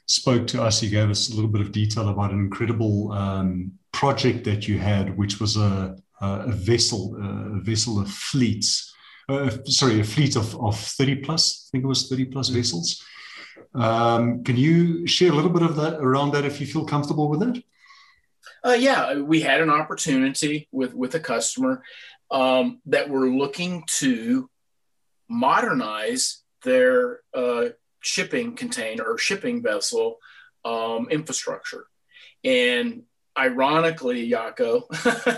spoke to us. You gave us a little bit of detail about an incredible um, project that you had, which was a a vessel, a vessel of fleets. Uh, sorry, a fleet of, of 30 plus, I think it was 30 plus vessels. Um, can you share a little bit of that around that if you feel comfortable with it? Uh, yeah, we had an opportunity with with a customer um, that were looking to modernize their uh, shipping container or shipping vessel um, infrastructure. And ironically, Jaco,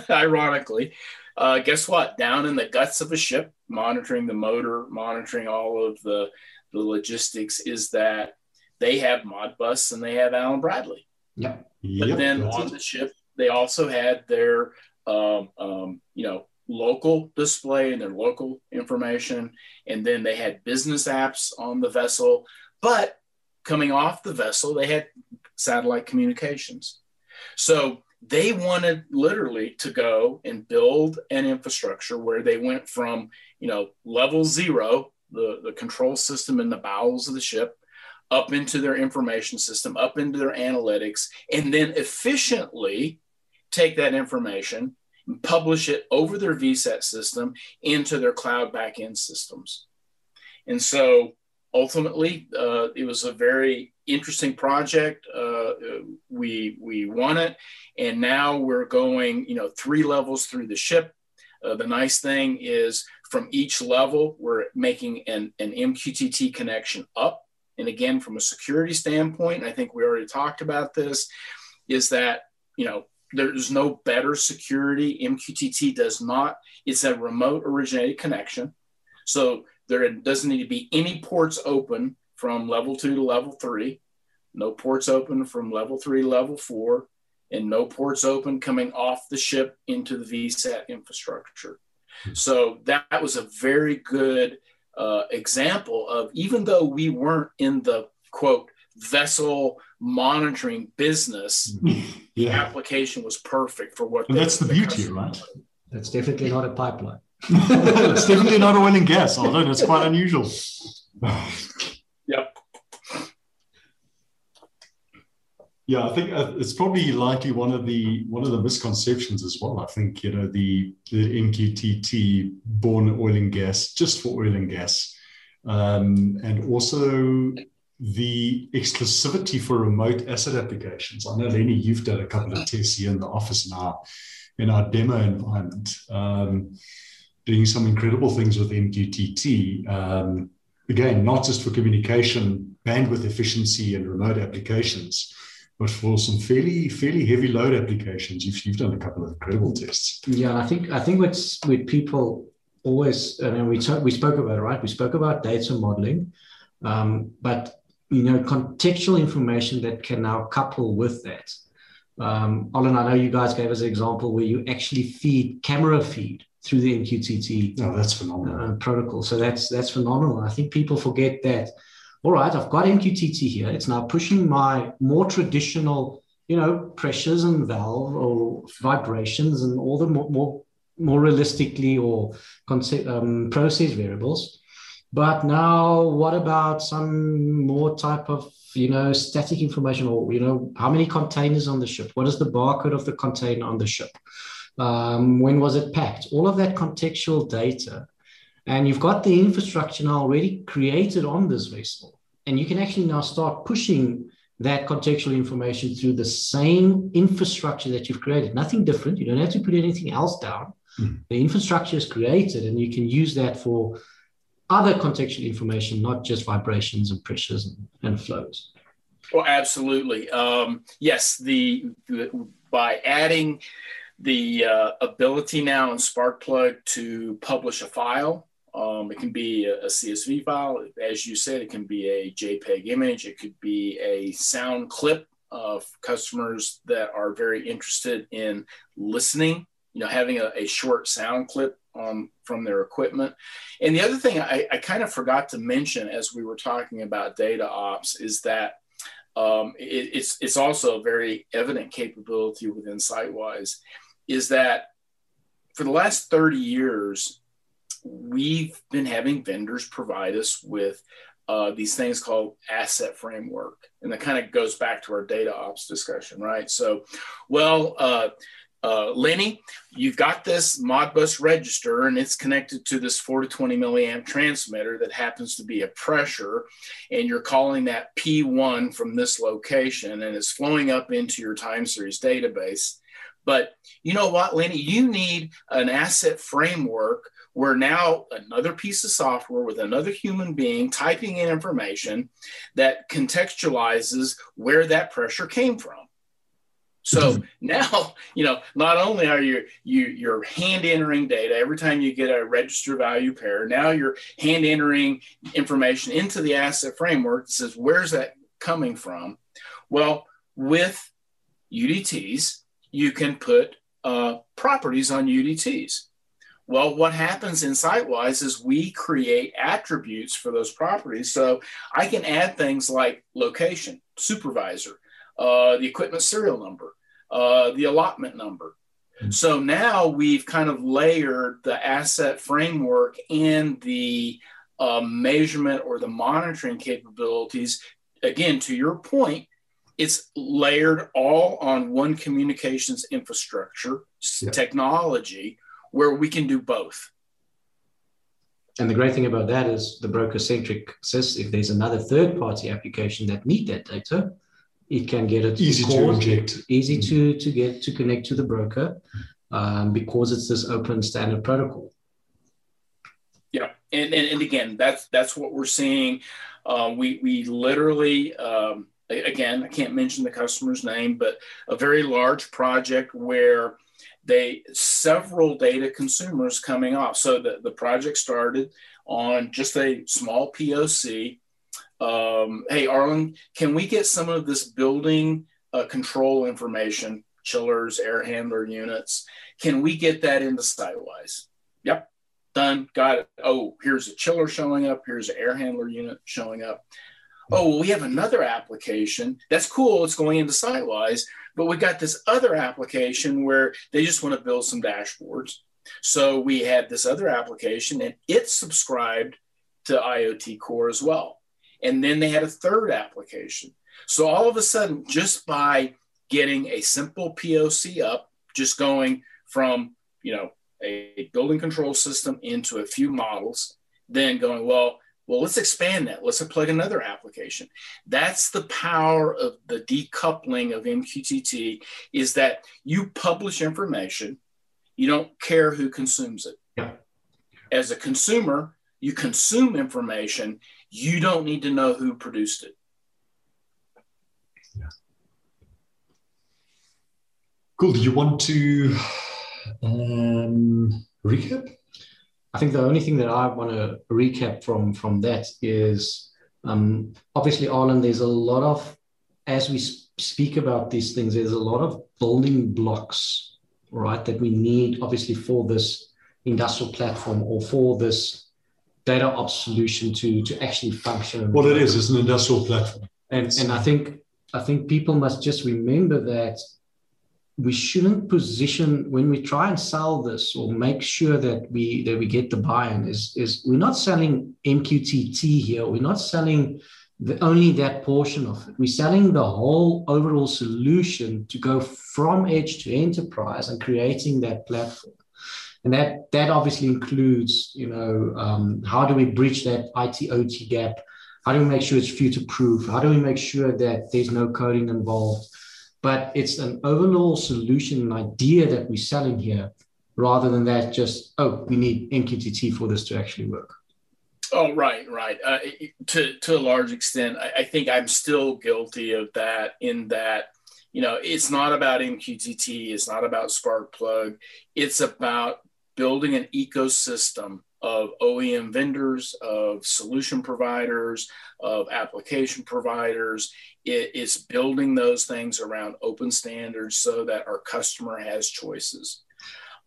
ironically, uh, guess what? Down in the guts of a ship, monitoring the motor, monitoring all of the, the logistics, is that they have Modbus and they have Allen Bradley. Yep. But Yep, then on it. the ship, they also had their, um, um, you know, local display and their local information. And then they had business apps on the vessel. But coming off the vessel, they had satellite communications. So they wanted literally to go and build an infrastructure where they went from, you know, level zero, the, the control system in the bowels of the ship, up into their information system, up into their analytics, and then efficiently take that information and publish it over their VSAT system into their cloud backend systems. And so ultimately, uh, it was a very interesting project. Uh, we we won it, and now we're going, you know, three levels through the ship. Uh, the nice thing is from each level, we're making an, an MQTT connection up. And again, from a security standpoint, I think we already talked about this, is that, you know, there's no better security. MQTT does not, it's a remote originated connection. So there doesn't need to be any ports open from level two to level three, no ports open from level three to level four, and no ports open coming off the ship into the VSAT infrastructure. So that, that was a very good uh, example of even though we weren't in the quote vessel monitoring business, the Yeah, application was perfect for what that's the beauty, customer right? That's definitely not a pipeline. it's definitely not oil and gas, although it's quite unusual. Yep. Yeah, I think uh, it's probably likely one of the one of the misconceptions as well. I think you know the the MQTT born oil and gas just for oil and gas, um, and also the exclusivity for remote asset applications. I know Lenny, you've done a couple of tests here in the office in our in our demo environment, um, doing some incredible things with MQTT. Um, again, not just for communication, bandwidth efficiency, and remote applications but for some fairly fairly heavy load applications, you've, you've done a couple of incredible tests. Yeah, I think I think what's with people always, I mean, we talk, we spoke about it, right? We spoke about data modeling, um, but you know, contextual information that can now couple with that. Um, Arlen, I know you guys gave us an example where you actually feed camera feed through the MQTT No, that's phenomenal. uh, protocol. So that's that's phenomenal. I think people forget that. All right, I've got MQTT here. It's now pushing my more traditional, you know, pressures and valve or vibrations and all the more more, more realistically or concept, um, process variables. But now, what about some more type of, you know, static information or, you know, how many containers on the ship? What is the barcode of the container on the ship? Um, when was it packed? All of that contextual data and you've got the infrastructure now already created on this vessel. And you can actually now start pushing that contextual information through the same infrastructure that you've created. Nothing different. You don't have to put anything else down. Mm. The infrastructure is created, and you can use that for other contextual information, not just vibrations and pressures and, and flows. Well, absolutely. Um, yes, the, the by adding the uh, ability now in Sparkplug to publish a file Um, it can be a, a, CSV file, as you said. It can be a JPEG image. It could be a sound clip of customers that are very interested in listening. You know, having a, a short sound clip um, from their equipment. And the other thing I, I, kind of forgot to mention as we were talking about data ops is that um, it, it's it's also a very evident capability within SiteWise is that for the last 30 years, we've been having vendors provide us with uh, these things called asset framework. And that kind of goes back to our data ops discussion, right? So, well, uh, uh, Lenny, you've got this Modbus register and it's connected to this 4 to 20 milliamp transmitter that happens to be a pressure, and you're calling that P1 from this location and it's flowing up into your time series database. But you know what, Lenny, you need an asset framework where now another piece of software with another human being typing in information that contextualizes where that pressure came from. So mm-hmm. now, you know, not only are you you you're hand entering data every time you get a register value pair, now you're hand entering information into the asset framework that says where's that coming from. Well, with UDTs, you can put uh, properties on UDTs. Well, what happens in SiteWise is we create attributes for those properties. So I can add things like location, supervisor, uh, the equipment serial number, uh, the allotment number. Mm-hmm. So now we've kind of layered the asset framework and the uh, measurement or the monitoring capabilities. Again, to your point, it's layered all on one communications infrastructure yeah. technology where we can do both. And the great thing about that is the broker centric says if there's another third party application that need that data, it can get it easy to, to inject, easy mm. to to get to connect to the broker um, because it's this open standard protocol. Yeah, and, and and again, that's that's what we're seeing. Uh, we we literally. Um, again, I can't mention the customer's name, but a very large project where they several data consumers coming off. So the, the project started on just a small POC um, hey, Arlen, can we get some of this building uh, control information, chillers, air handler units? Can we get that into SiteWise? Yep, done, got it. Oh, here's a chiller showing up. Here's an air handler unit showing up. Oh, well, we have another application. That's cool. It's going into SiteWise, but we got this other application where they just want to build some dashboards. So we had this other application and it subscribed to IoT Core as well. And then they had a third application. So all of a sudden, just by getting a simple POC up, just going from, you know, a building control system into a few models, then going, well, well, let's expand that. Let's plug another application. That's the power of the decoupling of MQTT is that you publish information, you don't care who consumes it. Yeah. As a consumer, you consume information you don't need to know who produced it. Yeah. Cool. Do you want to um, recap? I think the only thing that I want to recap from from that is um, obviously, Arlen. There's a lot of as we speak about these things. There's a lot of building blocks, right, that we need obviously for this industrial platform or for this data ops solution to to actually function. What it is is an industrial platform. And and I think I think people must just remember that we shouldn't position when we try and sell this or make sure that we that we get the buy-in is is we're not selling MQTT here. We're not selling the, only that portion of it. We're selling the whole overall solution to go from edge to enterprise and creating that platform and that that obviously includes you know um, how do we bridge that IT OT gap how do we make sure it's future proof how do we make sure that there's no coding involved but it's an overall solution an idea that we're selling here rather than that just oh we need MQTT for this to actually work Oh, right, right. Uh, to to a large extent, I, I, think I'm still guilty of that. In that, you know, it's not about MQTT, it's not about Sparkplug, it's about building an ecosystem of OEM vendors, of solution providers, of application providers. It is building those things around open standards so that our customer has choices.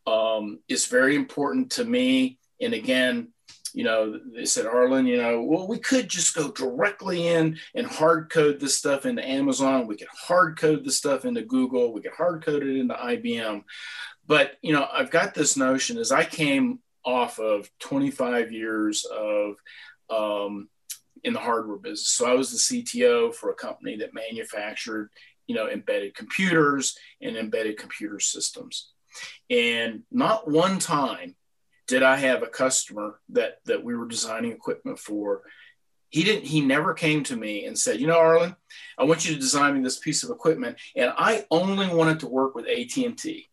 Um, it's very important to me. And again, you know, they said, Arlen, you know, well, we could just go directly in and hard code this stuff into Amazon. We could hard code the stuff into Google. We could hard code it into IBM. But, you know, I've got this notion as I came off of 25 years of um, in the hardware business. So I was the CTO for a company that manufactured, you know, embedded computers and embedded computer systems. And not one time did I have a customer that that we were designing equipment for. He didn't. He never came to me and said, "You know, Arlen, I want you to design me this piece of equipment, and I only wanted to work with AT and T,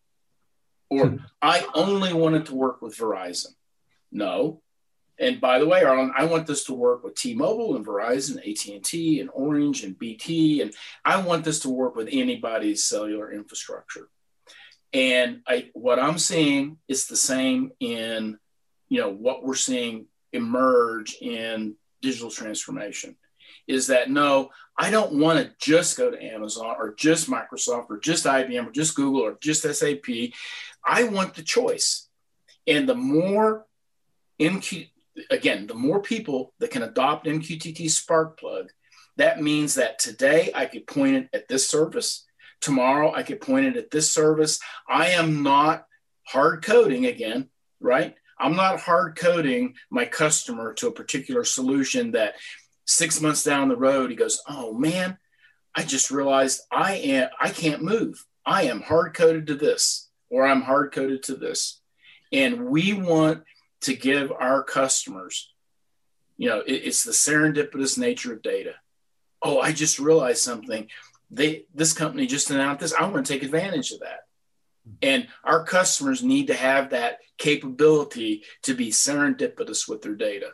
or hmm. I only wanted to work with Verizon." No. And by the way, Arlen, I want this to work with T-Mobile and Verizon, AT&T and Orange and BT, and I want this to work with anybody's cellular infrastructure. And I, what I'm seeing is the same in, you know, what we're seeing emerge in digital transformation is that no, I don't want to just go to Amazon or just Microsoft or just IBM or just Google or just SAP. I want the choice. And the more MQ, again, the more people that can adopt MQTT Sparkplug, that means that today I could point it at this service Tomorrow I could point it at this service. I am not hard coding again, right? I'm not hard coding my customer to a particular solution that six months down the road he goes, "Oh man, I just realized I am I can't move. I am hard coded to this, or I'm hard coded to this." And we want to give our customers, you know, it, it's the serendipitous nature of data. Oh, I just realized something they this company just announced this. I want to take advantage of that. And our customers need to have that capability to be serendipitous with their data.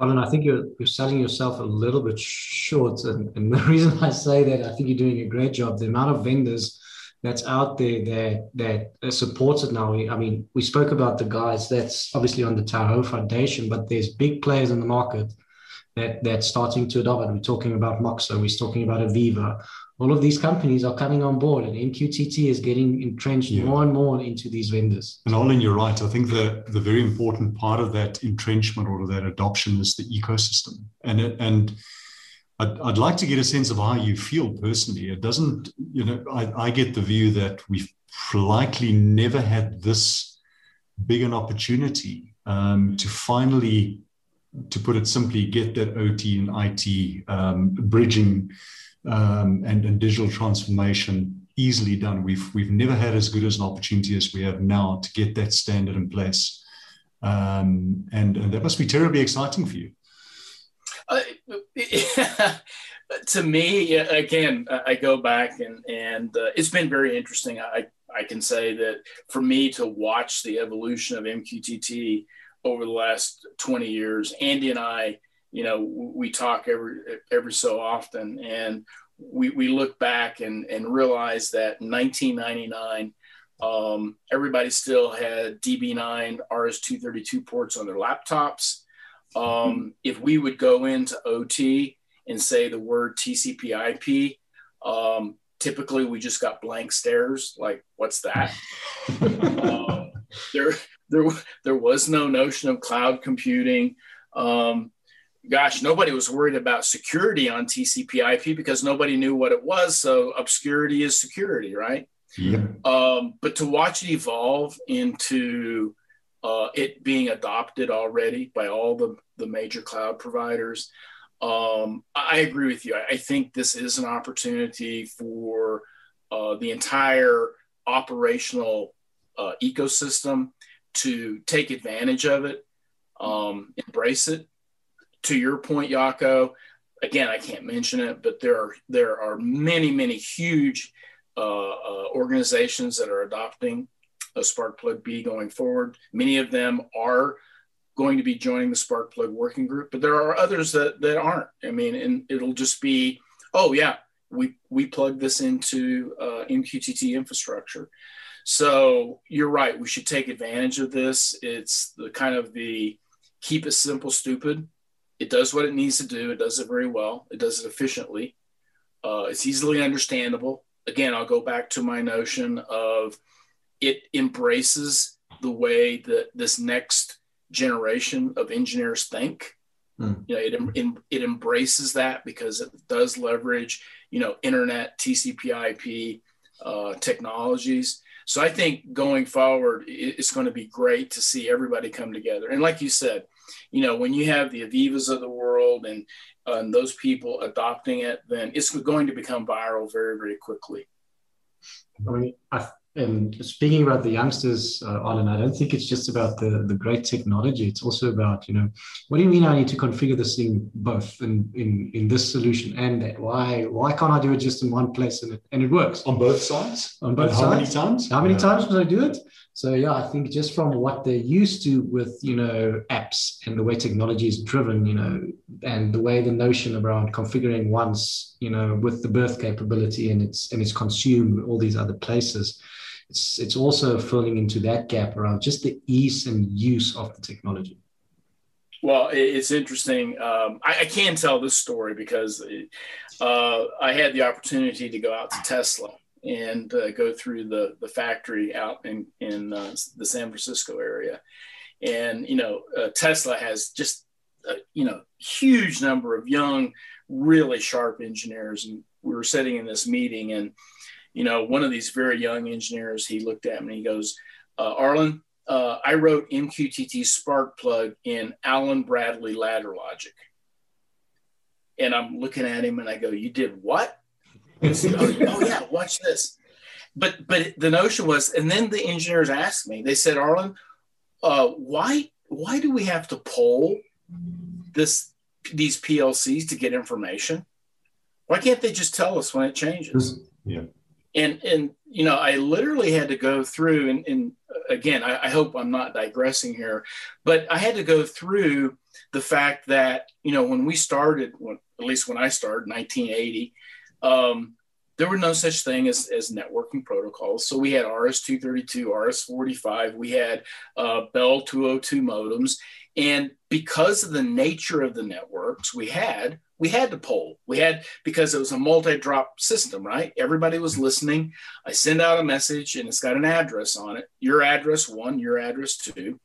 And I think you're, you're selling yourself a little bit short. And, and the reason I say that, I think you're doing a great job. The amount of vendors that's out there that that supports it now. I mean, we spoke about the guys that's obviously on the Tahu Foundation, but there's big players in the market that that's starting to adopt it. We're talking about Moxa, we're talking about AVEVA. All of these companies are coming on board, and MQTT is getting entrenched yeah. more and more into these vendors. And Arlen, you're right. I think the the very important part of that entrenchment or of that adoption is the ecosystem, and it, and I'd, I'd like to get a sense of how you feel personally. It doesn't, you know, I, I get the view that we've likely never had this big an opportunity um, to finally to put it simply, get that OT and IT um, bridging um, and, and, digital transformation easily done. We've we've never had as good as an opportunity as we have now to get that standard in place, um, and, and, that must be terribly exciting for you. Uh, to me, again, I go back and and uh, it's been very interesting. I I can say that for me to watch the evolution of MQTT over the last 20 years. Andy and I, you know, we talk every every so often, and we, we look back and, and realize that in 1999, um, everybody still had DB9 RS-232 ports on their laptops. Um, if we would go into OT and say the word TCP/IP, um, typically we just got blank stares, like "What's that?" um, there, there there was no notion of cloud computing. Um, gosh, nobody was worried about security on TCP/IP because nobody knew what it was. So obscurity is security, right? Yeah. Um, but to watch it evolve into uh, it being adopted already by all the, the major cloud providers, um, I agree with you. I, I, think this is an opportunity for uh, the entire operational uh, ecosystem to take advantage of it, um, embrace it. To your point, Jaco, again, I can't mention it, but there are there are many many huge uh, uh, organizations that are adopting a Sparkplug B going forward. Many of them are going to be joining the spark plug working group, but there are others that that aren't. I mean, and it'll just be, oh yeah, we we plug this into uh, MQTT infrastructure. So you're right. We should take advantage of this. It's the kind of the keep it simple, stupid. It does what it needs to do. It does it very well. It does it efficiently. Uh, it's easily understandable. Again, I'll go back to my notion of it embraces the way that this next generation of engineers think. Mm. You know, it, it embraces that because it does leverage, you know, internet, TCP/IP uh, technologies. So I think going forward, it's going to be great to see everybody come together. And like you said, you know, when you have the AVEVAs of the world and, uh, and those people adopting it, then it's going to become viral very, very quickly. I mean, I, and speaking about the youngsters, uh, Arlen, I don't think it's just about the, the great technology. It's also about, you know, what do you mean I need to configure this thing both in, in, in this solution and that? Why why can't I do it just in one place and it, and it works? On both sides? On both how sides. How many times? How many yeah. times would I do it? So yeah, I think just from what they're used to with, you know, apps and the way technology is driven, you know, and the way the notion around configuring once, you know, with the birth capability and it's and it's consumed all these other places it's it's also filling into that gap around just the ease and use of the technology. Well, it's interesting. Um, I, I, can tell this story because uh, I had the opportunity to go out to Tesla and uh, go through the the factory out in in uh, the San Francisco area, and you know uh, Tesla has just a, you know huge number of young, really sharp engineers, and we were sitting in this meeting and you know, one of these very young engineers, he looked at me and he goes, uh, Arlen, uh, I wrote MQTT Sparkplug in Allen Bradley ladder logic. And I'm looking at him and I go, you did what? Oh, oh, yeah, watch this. But but the notion was, and then the engineers asked me, they said, Arlen, uh, why why do we have to poll this these PLCs to get information? Why can't they just tell us when it changes? Yeah and and you know i literally had to go through and, and again I, I, hope i'm not digressing here but i had to go through the fact that you know when we started when, at least when i started 1980 um, there were no such thing as, as networking protocols so we had rs-232 rs-45 we had uh, bell 202 modems and because of the nature of the networks we had we had to poll. We had because it was a multi-drop system, right? Everybody was listening. I send out a message and it's got an address on it. Your address one, your address two.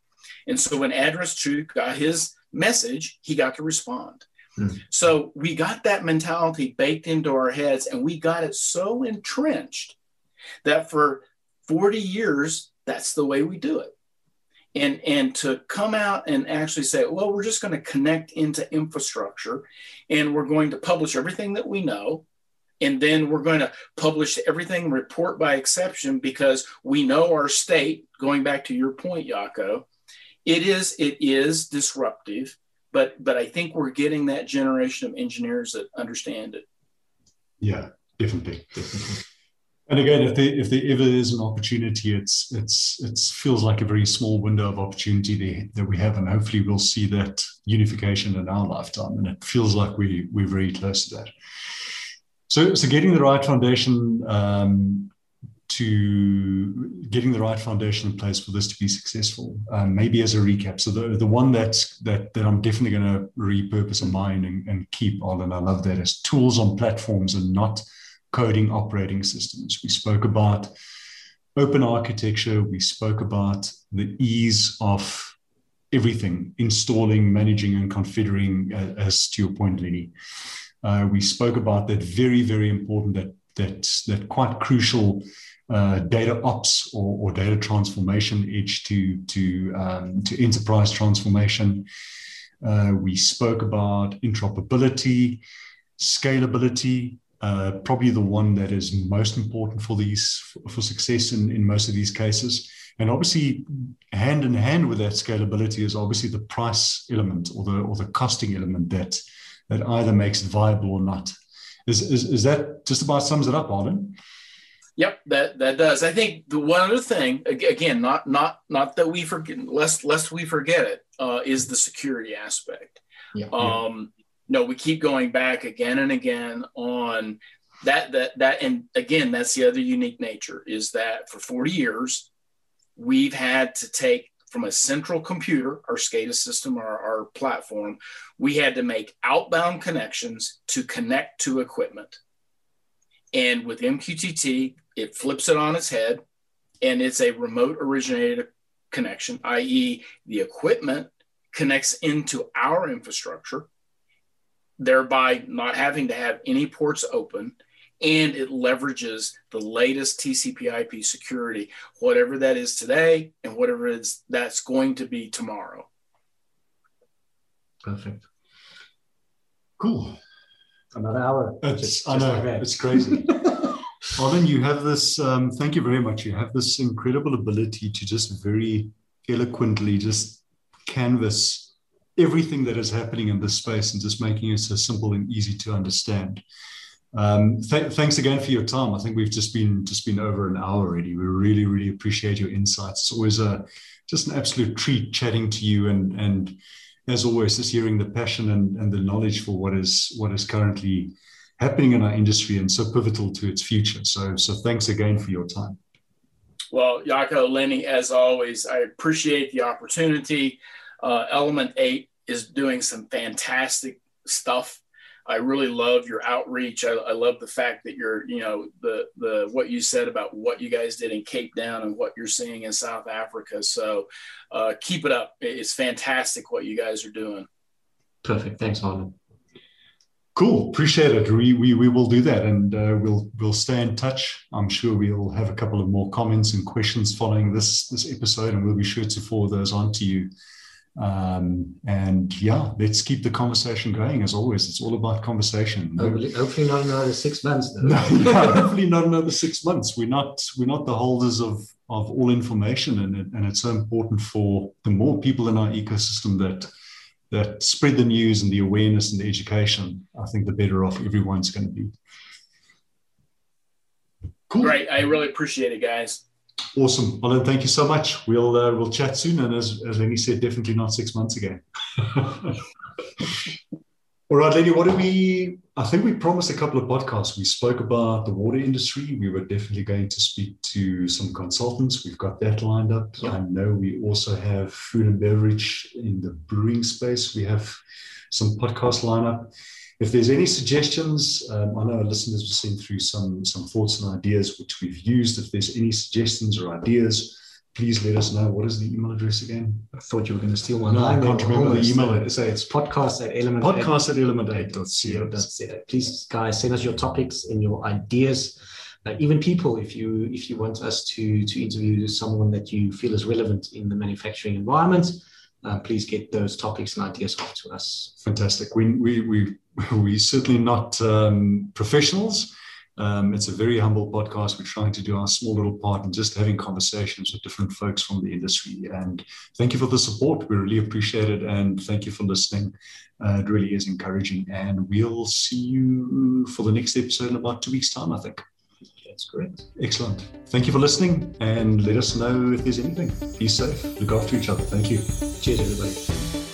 And so when address two got his message, he got to respond. Mm-hmm. So we got that mentality baked into our heads and we got it so entrenched that for 40 years, that's the way we do it and and to come out and actually say well we're just going to connect into infrastructure and we're going to publish everything that we know and then we're going to publish everything report by exception because we know our state going back to your point Jaco, it is it is disruptive but but i think we're getting that generation of engineers that understand it yeah definitely definitely and again, if there if there ever is an opportunity, it's it's it feels like a very small window of opportunity there that we have, and hopefully we'll see that unification in our lifetime. And it feels like we we're very close to that. So so getting the right foundation um, to getting the right foundation in place for this to be successful. Um, maybe as a recap, so the, the one that's that that I'm definitely going to repurpose in mind and, and keep on, and I love that is tools on platforms and not coding operating systems. We spoke about open architecture. We spoke about the ease of everything, installing, managing, and configuring, uh, as to your point, Lenny. Uh, we spoke about that very, very important, that that that quite crucial uh, data ops or, or, data transformation edge to to um, to enterprise transformation. Uh, we spoke about interoperability, scalability, uh, probably the one that is most important for these for success in, in most of these cases. And obviously, hand in hand with that scalability is obviously the price element or the or the costing element that that either makes it viable or not. Is, is, is that just about sums it up, Arlen? Yep, that that does. I think the one other thing, again, not not not that we forget, lest lest we forget it, uh, is the security aspect. Yeah, um, no, we keep going back again and again on that that that and again that's the other unique nature is that for 40 years we've had to take from a central computer our SCADA system our, our platform we had to make outbound connections to connect to equipment and with MQTT it flips it on its head and it's a remote originated connection i.e the equipment connects into our infrastructure thereby not having to have any ports open and it leverages the latest TCP/IP security, whatever that is today and whatever it is that's going to be tomorrow. Perfect. Cool. Another hour. It's, just, I know like it's crazy. Arlen, you have this. Um, thank you very much. You have this incredible ability to just very eloquently just canvas everything that is happening in this space and just making it so simple and easy to understand. Um, th- thanks again for your time. I think we've just been just been over an hour already. We really, really appreciate your insights. It's always a just an absolute treat chatting to you, and and as always, just hearing the passion and, and the knowledge for what is what is currently happening in our industry and so pivotal to its future. So so thanks again for your time. Well, Jaco, Lenny, as always, I appreciate the opportunity. Uh, Element8 is doing some fantastic stuff I really love your outreach. I, I, love the fact that you're, you know, the the what you said about what you guys did in Cape Town and what you're seeing in South Africa. So uh, keep it up. It's fantastic what you guys are doing. Perfect. Thanks, Arlen. Cool. Appreciate it. We, we, we will do that and uh, we'll we'll stay in touch. I'm sure we'll have a couple of more comments and questions following this this episode, and we'll be sure to forward those on to you um, and yeah, let's keep the conversation going. As always, it's all about conversation. Hopefully, hopefully not another six months. No, no, hopefully not another six months. We're not we're not the holders of of all information, and it, and it's so important for the more people in our ecosystem that that spread the news and the awareness and the education. I think the better off everyone's going to be. Cool. Great. I really appreciate it, guys. Awesome. Well, then, thank you so much. We'll uh, we'll chat soon, and as as Lenny said, definitely not six months again. All right, Lenny. What do we? I think we promised a couple of podcasts. We spoke about the water industry. We were definitely going to speak to some consultants. We've got that lined up. Yeah. I know we also have food and beverage in the brewing space. We have some podcast lineup. If there's any suggestions, um, I know our listeners have sent through some, some thoughts and ideas which we've used. If there's any suggestions or ideas, please let us know. What is the email address again? I thought you were going to steal one. No, I can't remember the email. So it's podcast at element podcast at element8.co. Please, guys, send us your topics and your ideas. Uh, even people, if you if you want us to to interview someone that you feel is relevant in the manufacturing environment, uh, please get those topics and ideas off to us. Fantastic. We we we we're certainly not um, professionals. Um, it's a very humble podcast. We're trying to do our small little part and just having conversations with different folks from the industry. And thank you for the support. We really appreciate it. And thank you for listening. Uh, it really is encouraging. And we'll see you for the next episode in about two weeks' time, I think. That's correct. Excellent. Thank you for listening and let us know if there's anything. Be safe. Look after each other. Thank you. Cheers, everybody.